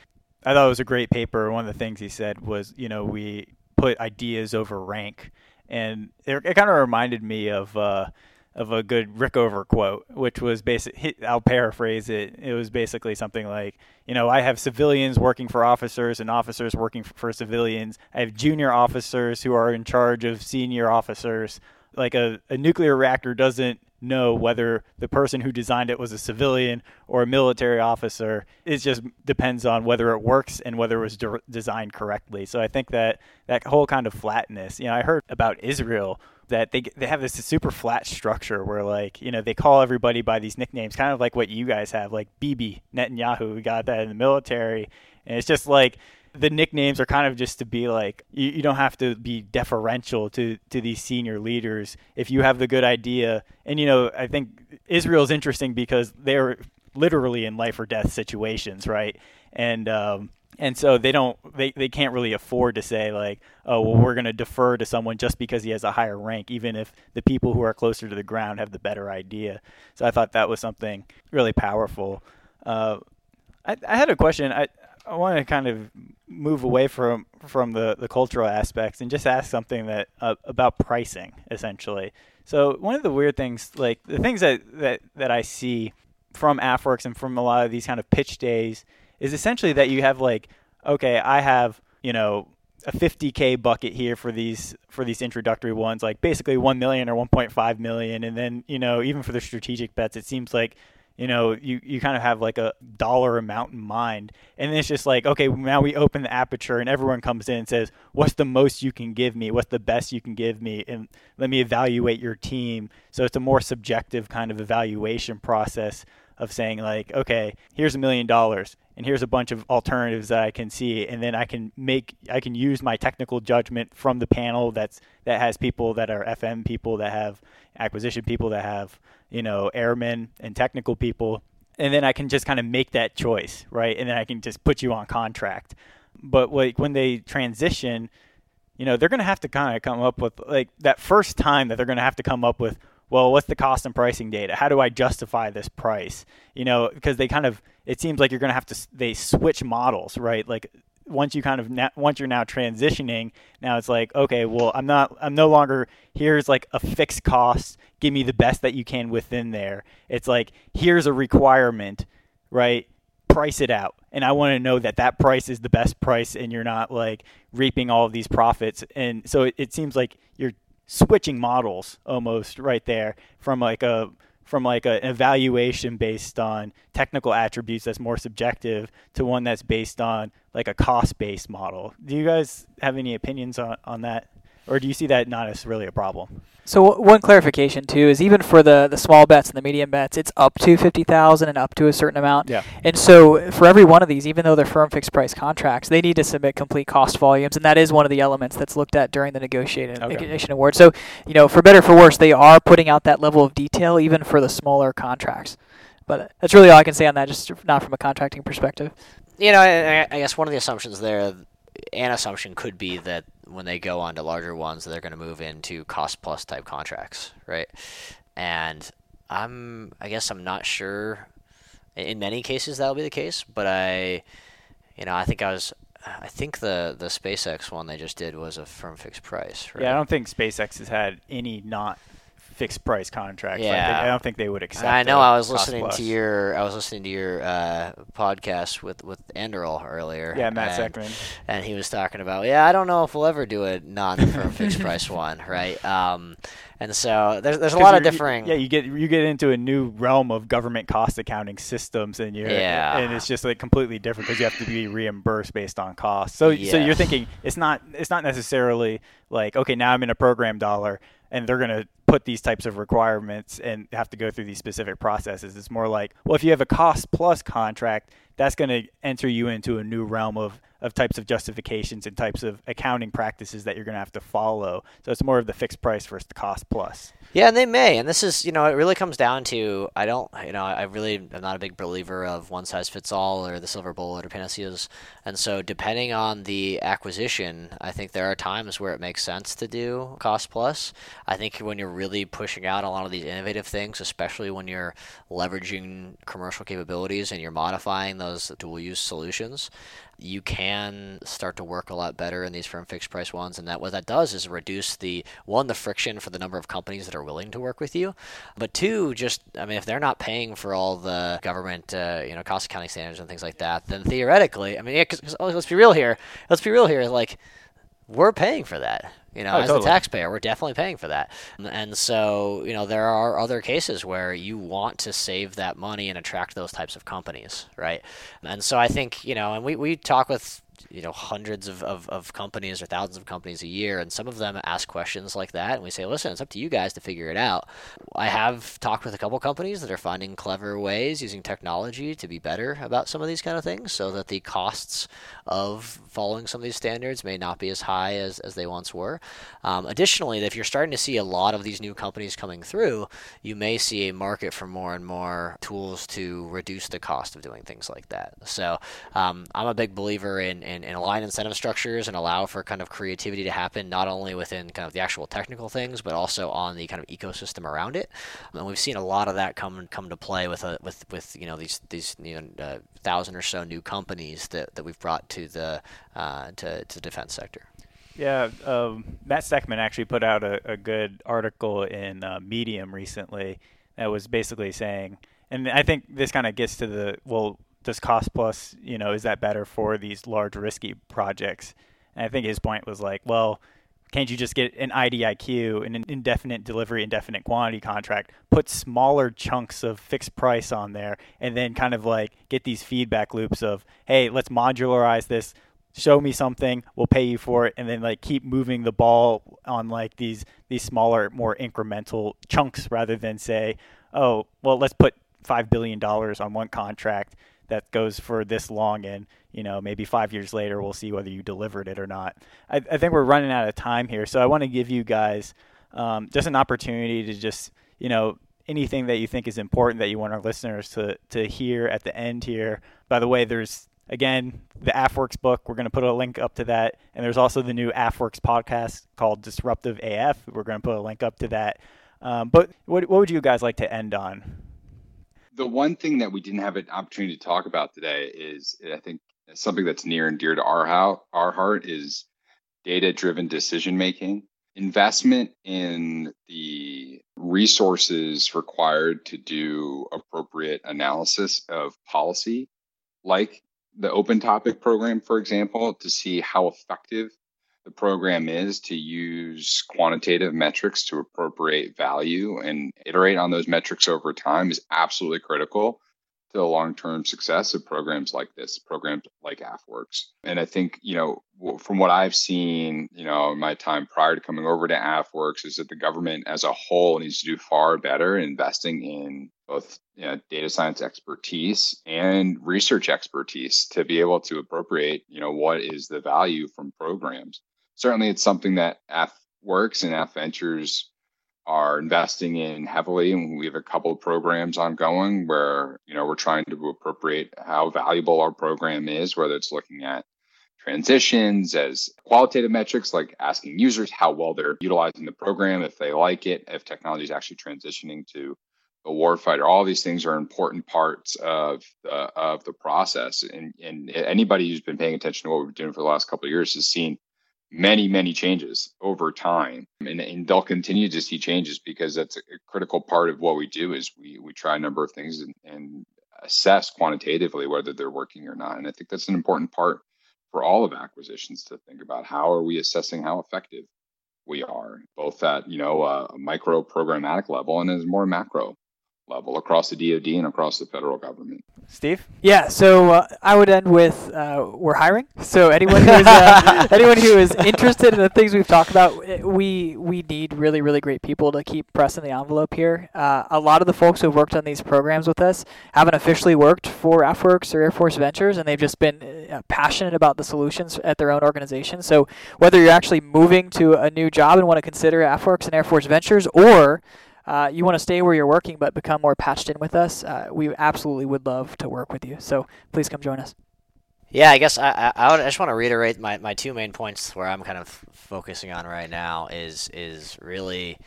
I thought it was a great paper. One of the things he said was, you know, we put ideas over rank and it, it kind of reminded me of uh, of a good Rickover quote, which was basic. I'll paraphrase it. It was basically something like, you know, I have civilians working for officers and officers working for civilians. I have junior officers who are in charge of senior officers. Like a, a nuclear reactor doesn't know whether the person who designed it was a civilian or a military officer. It just depends on whether it works and whether it was de- designed correctly. So I think that that whole kind of flatness. You know, I heard about Israel that they they have this super flat structure where like you know they call everybody by these nicknames, kind of like what you guys have, like Bibi Netanyahu. We got that in the military, and it's just like the nicknames are kind of just to be like you, you don't have to be deferential to to these senior leaders if you have the good idea. And you know, I think Israel's interesting because they're literally in life or death situations, right? And um, and so they don't they, they can't really afford to say like oh well we're going to defer to someone just because he has a higher rank even if the people who are closer to the ground have the better idea so i thought that was something really powerful uh, I, I had a question I, I want to kind of move away from from the, the cultural aspects and just ask something that uh, about pricing essentially. So one of the weird things, like the things that, that, that I see from AFWERX and from a lot of these kind of pitch days, is essentially that you have like, okay, I have you know a 50k bucket here for these for these introductory ones, like basically 1 million or 1.5 million, and then you know even for the strategic bets, it seems like you know, you, you kind of have like a dollar amount in mind. And it's just like, okay, now we open the aperture and everyone comes in and says, what's the most you can give me? What's the best you can give me? And let me evaluate your team. So it's a more subjective kind of evaluation process of saying, like, okay, here's a million dollars and here's a bunch of alternatives that I can see. And then I can make, I can use my technical judgment from the panel that's, that has people that are FM people that have acquisition people that have you know, airmen and technical people, and then I can just kind of make that choice, right? And then I can just put you on contract. But like when they transition, you know, they're going to have to kind of come up with like that first time that they're going to have to come up with, well, what's the cost and pricing data? How do I justify this price? You know, because they kind of it seems like you're going to have to they switch models, right? Like once you kind of na- once you're now transitioning, now it's like okay, well, I'm not I'm no longer here's like a fixed cost. Give me the best that you can within there. It's like here's a requirement, right? Price it out, and I want to know that that price is the best price, and you're not like reaping all of these profits. And so it, it seems like you're switching models almost right there from like a from like an evaluation based on technical attributes that's more subjective to one that's based on like a cost based model. Do you guys have any opinions on, on that? or do you see that not as really a problem? So one clarification too is even for the the small bets and the medium bets, it's up to fifty thousand and up to a certain amount. Yeah. And so for every one of these, even though they're firm fixed price contracts, they need to submit complete cost volumes, and that is one of the elements that's looked at during the negotiated Okay. negotiation award. So you know, for better or for worse, they are putting out that level of detail even for the smaller contracts. But uh, that's really all I can say on that, just not from a contracting perspective. You know, I, I- I guess one of the assumptions there, an assumption could be that when they go on to larger ones, they're going to move into cost plus type contracts, right? And I'm, I guess I'm not sure. In many cases, that'll be the case, but I, you know, I think I was, I think the the SpaceX one they just did was a firm fixed price, right? Yeah, I don't think SpaceX has had any not fixed price contracts. I, think, Yeah. I don't think they would accept. I know. I was listening plus. to your I was listening to your uh, podcast with with Anduril earlier. Yeah, Matt and, Steckman. and he was talking about yeah, I don't know if we'll ever do a non-firm fixed price one, right? Um, and so there's there's a lot of differing. Yeah, you get you get into a new realm of government cost accounting systems, and you're Yeah. and it's just like completely different because you have to be reimbursed based on cost. So so you're thinking it's not it's not necessarily like okay now I'm in a program dollar and they're gonna put these types of requirements and have to go through these specific processes. It's more like well if you have a cost plus contract, that's gonna enter you into a new realm of of types of justifications and types of accounting practices that you're going to have to follow. So it's more of the fixed price versus the cost plus. Yeah, and they may. And this is, you know, it really comes down to I don't, you know, I really am not a big believer of one size fits all or the silver bullet or panaceas. And so, depending on the acquisition, I think there are times where it makes sense to do cost plus. I think when you're really pushing out a lot of these innovative things, especially when you're leveraging commercial capabilities and you're modifying those dual use solutions, you can start to work a lot better in these firm fixed price ones. And that what that does is reduce the one the friction for the number of companies that are willing to work with you. But two just i mean if they're not paying for all the government uh, you know cost accounting standards and things like that then theoretically i mean yeah, 'cause- 'cause, oh, let's be real here. Let's be real here. Like we're paying for that. You know, Oh, as totally. the taxpayer, we're definitely paying for that. And so, you know, there are other cases where you want to save that money and attract those types of companies, right? And so I think, you know, and we, we talk with, you know, hundreds of, of, of companies or thousands of companies a year, and some of them ask questions like that, and we say, listen, it's up to you guys to figure it out. I have talked with a couple companies that are finding clever ways using technology to be better about some of these kind of things so that the costs of following some of these standards may not be as high as, as they once were. Um, additionally, if you're starting to see a lot of these new companies coming through, you may see a market for more and more tools to reduce the cost of doing things like that. So um, I'm a big believer in, in, in align incentive structures and allow for kind of creativity to happen, not only within kind of the actual technical things, but also on the kind of ecosystem around it. And we've seen a lot of that come come to play with a, with with you know these these you know uh, thousand or so new companies that, that we've brought to the uh, to, to the defense sector. Yeah, um, Matt Steckman actually put out a, a good article in uh, Medium recently that was basically saying, and I think this kind of gets to the well, does cost plus, you know, is that better for these large risky projects? And I think his point was like, well, can't you just get an IDIQ, an indefinite delivery, indefinite quantity contract, put smaller chunks of fixed price on there, and then kind of like get these feedback loops of, hey, let's modularize this, show me something, we'll pay you for it, and then like keep moving the ball on like these these smaller, more incremental chunks rather than say, oh, well, let's put five billion dollars on one contract that goes for this long and you know maybe five years later we'll see whether you delivered it or not. I, I think we're running out of time here so i want to give you guys um, just an opportunity to just you know anything that you think is important that you want our listeners to to hear at the end here. By the way there's again the AFWERX book. We're going to put a link up to that. And there's also the new AFWERX podcast called disruptive af we're going to put a link up to that. Um, but what, what would you guys like to end on the one thing that we didn't have an opportunity to talk about today is I think something that's near and dear to our how our heart is data driven decision making investment in the resources required to do appropriate analysis of policy like the open topic program for example to see how effective the program is to use quantitative metrics to appropriate value and iterate on those metrics over time is absolutely critical to the long-term success of programs like this, programs like AFWERX. And I think, you know, from what I've seen, you know, in my time prior to coming over to AFWERX is that the government as a whole needs to do far better investing in both you know, data science expertise and research expertise to be able to appropriate, you know, what is the value from programs. Certainly it's something that F Works and F Ventures are investing in heavily and we have a couple of programs ongoing where you know we're trying to appropriate how valuable our program is whether it's looking at transitions as qualitative metrics like asking users how well they're utilizing the program if they like it if technology is actually transitioning to a warfighter. All these things are important parts of the, of the process. And, and anybody who's been paying attention to what we've been doing for the last couple of years has seen many, many changes over time. And, and they'll continue to see changes because that's a critical part of what we do is we, we try a number of things and, and assess quantitatively whether they're working or not. And I think that's an important part for all of acquisitions to think about how are we assessing how effective we are, both at, you know, a micro programmatic level and as more macro level across the DoD and across the federal government. Steve? Yeah, so uh, I would end with uh, we're hiring. So anyone who is uh, anyone who is interested in the things we've talked about, we we need really really great people to keep pressing the envelope here. Uh, a lot of the folks who've worked on these programs with us haven't officially worked for AFWERX or Air Force Ventures, and they've just been uh, passionate about the solutions at their own organization. So whether you're actually moving to a new job and want to consider AFWERX and Air Force Ventures, or uh, you want to stay where you're working but become more patched in with us, uh, we absolutely would love to work with you. So please come join us. Yeah, I guess I, I, would, I just want to reiterate my, my two main points where I'm kind of focusing on right now is is really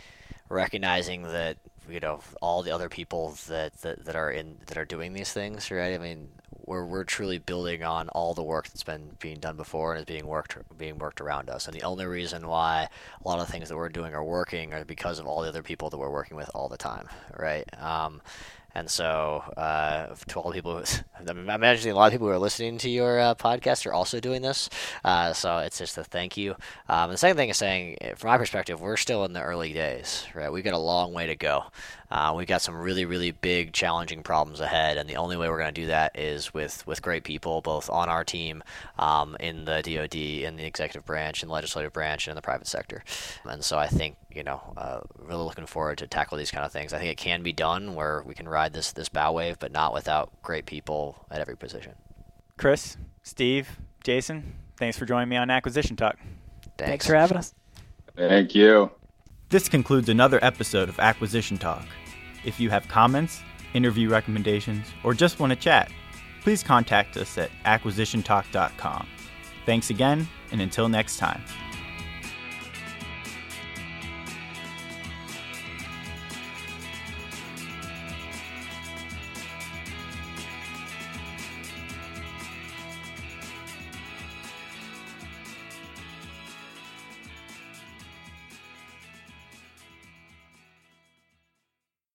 recognizing that you know all the other people that, that, that are in that are doing these things, right? I mean, we're we're truly building on all the work that's been being done before and is being worked being worked around us. And the only reason why a lot of things that we're doing are working are because of all the other people that we're working with all the time, right? Um, and so, uh, to all the people, I'm imagining a lot of people who are listening to your uh, podcast are also doing this. Uh, so it's just a thank you. Um, the second thing is saying, from my perspective, we're still in the early days, right? We've got a long way to go. Uh, we've got some really, really big, challenging problems ahead, and the only way we're going to do that is with with great people, both on our team, um, in the DoD, in the executive branch, in the legislative branch, and in the private sector. And so I think you know, uh, really looking forward to tackle these kind of things. I think it can be done where we can ride this this bow wave, but not without great people at every position. Chris, Steve, Jason, thanks for joining me on Acquisition Talk. Thanks, thanks for having us. Thank you. This concludes another episode of Acquisition Talk. If you have comments, interview recommendations, or just want to chat, please contact us at acquisitiontalk.com. Thanks again, and until next time.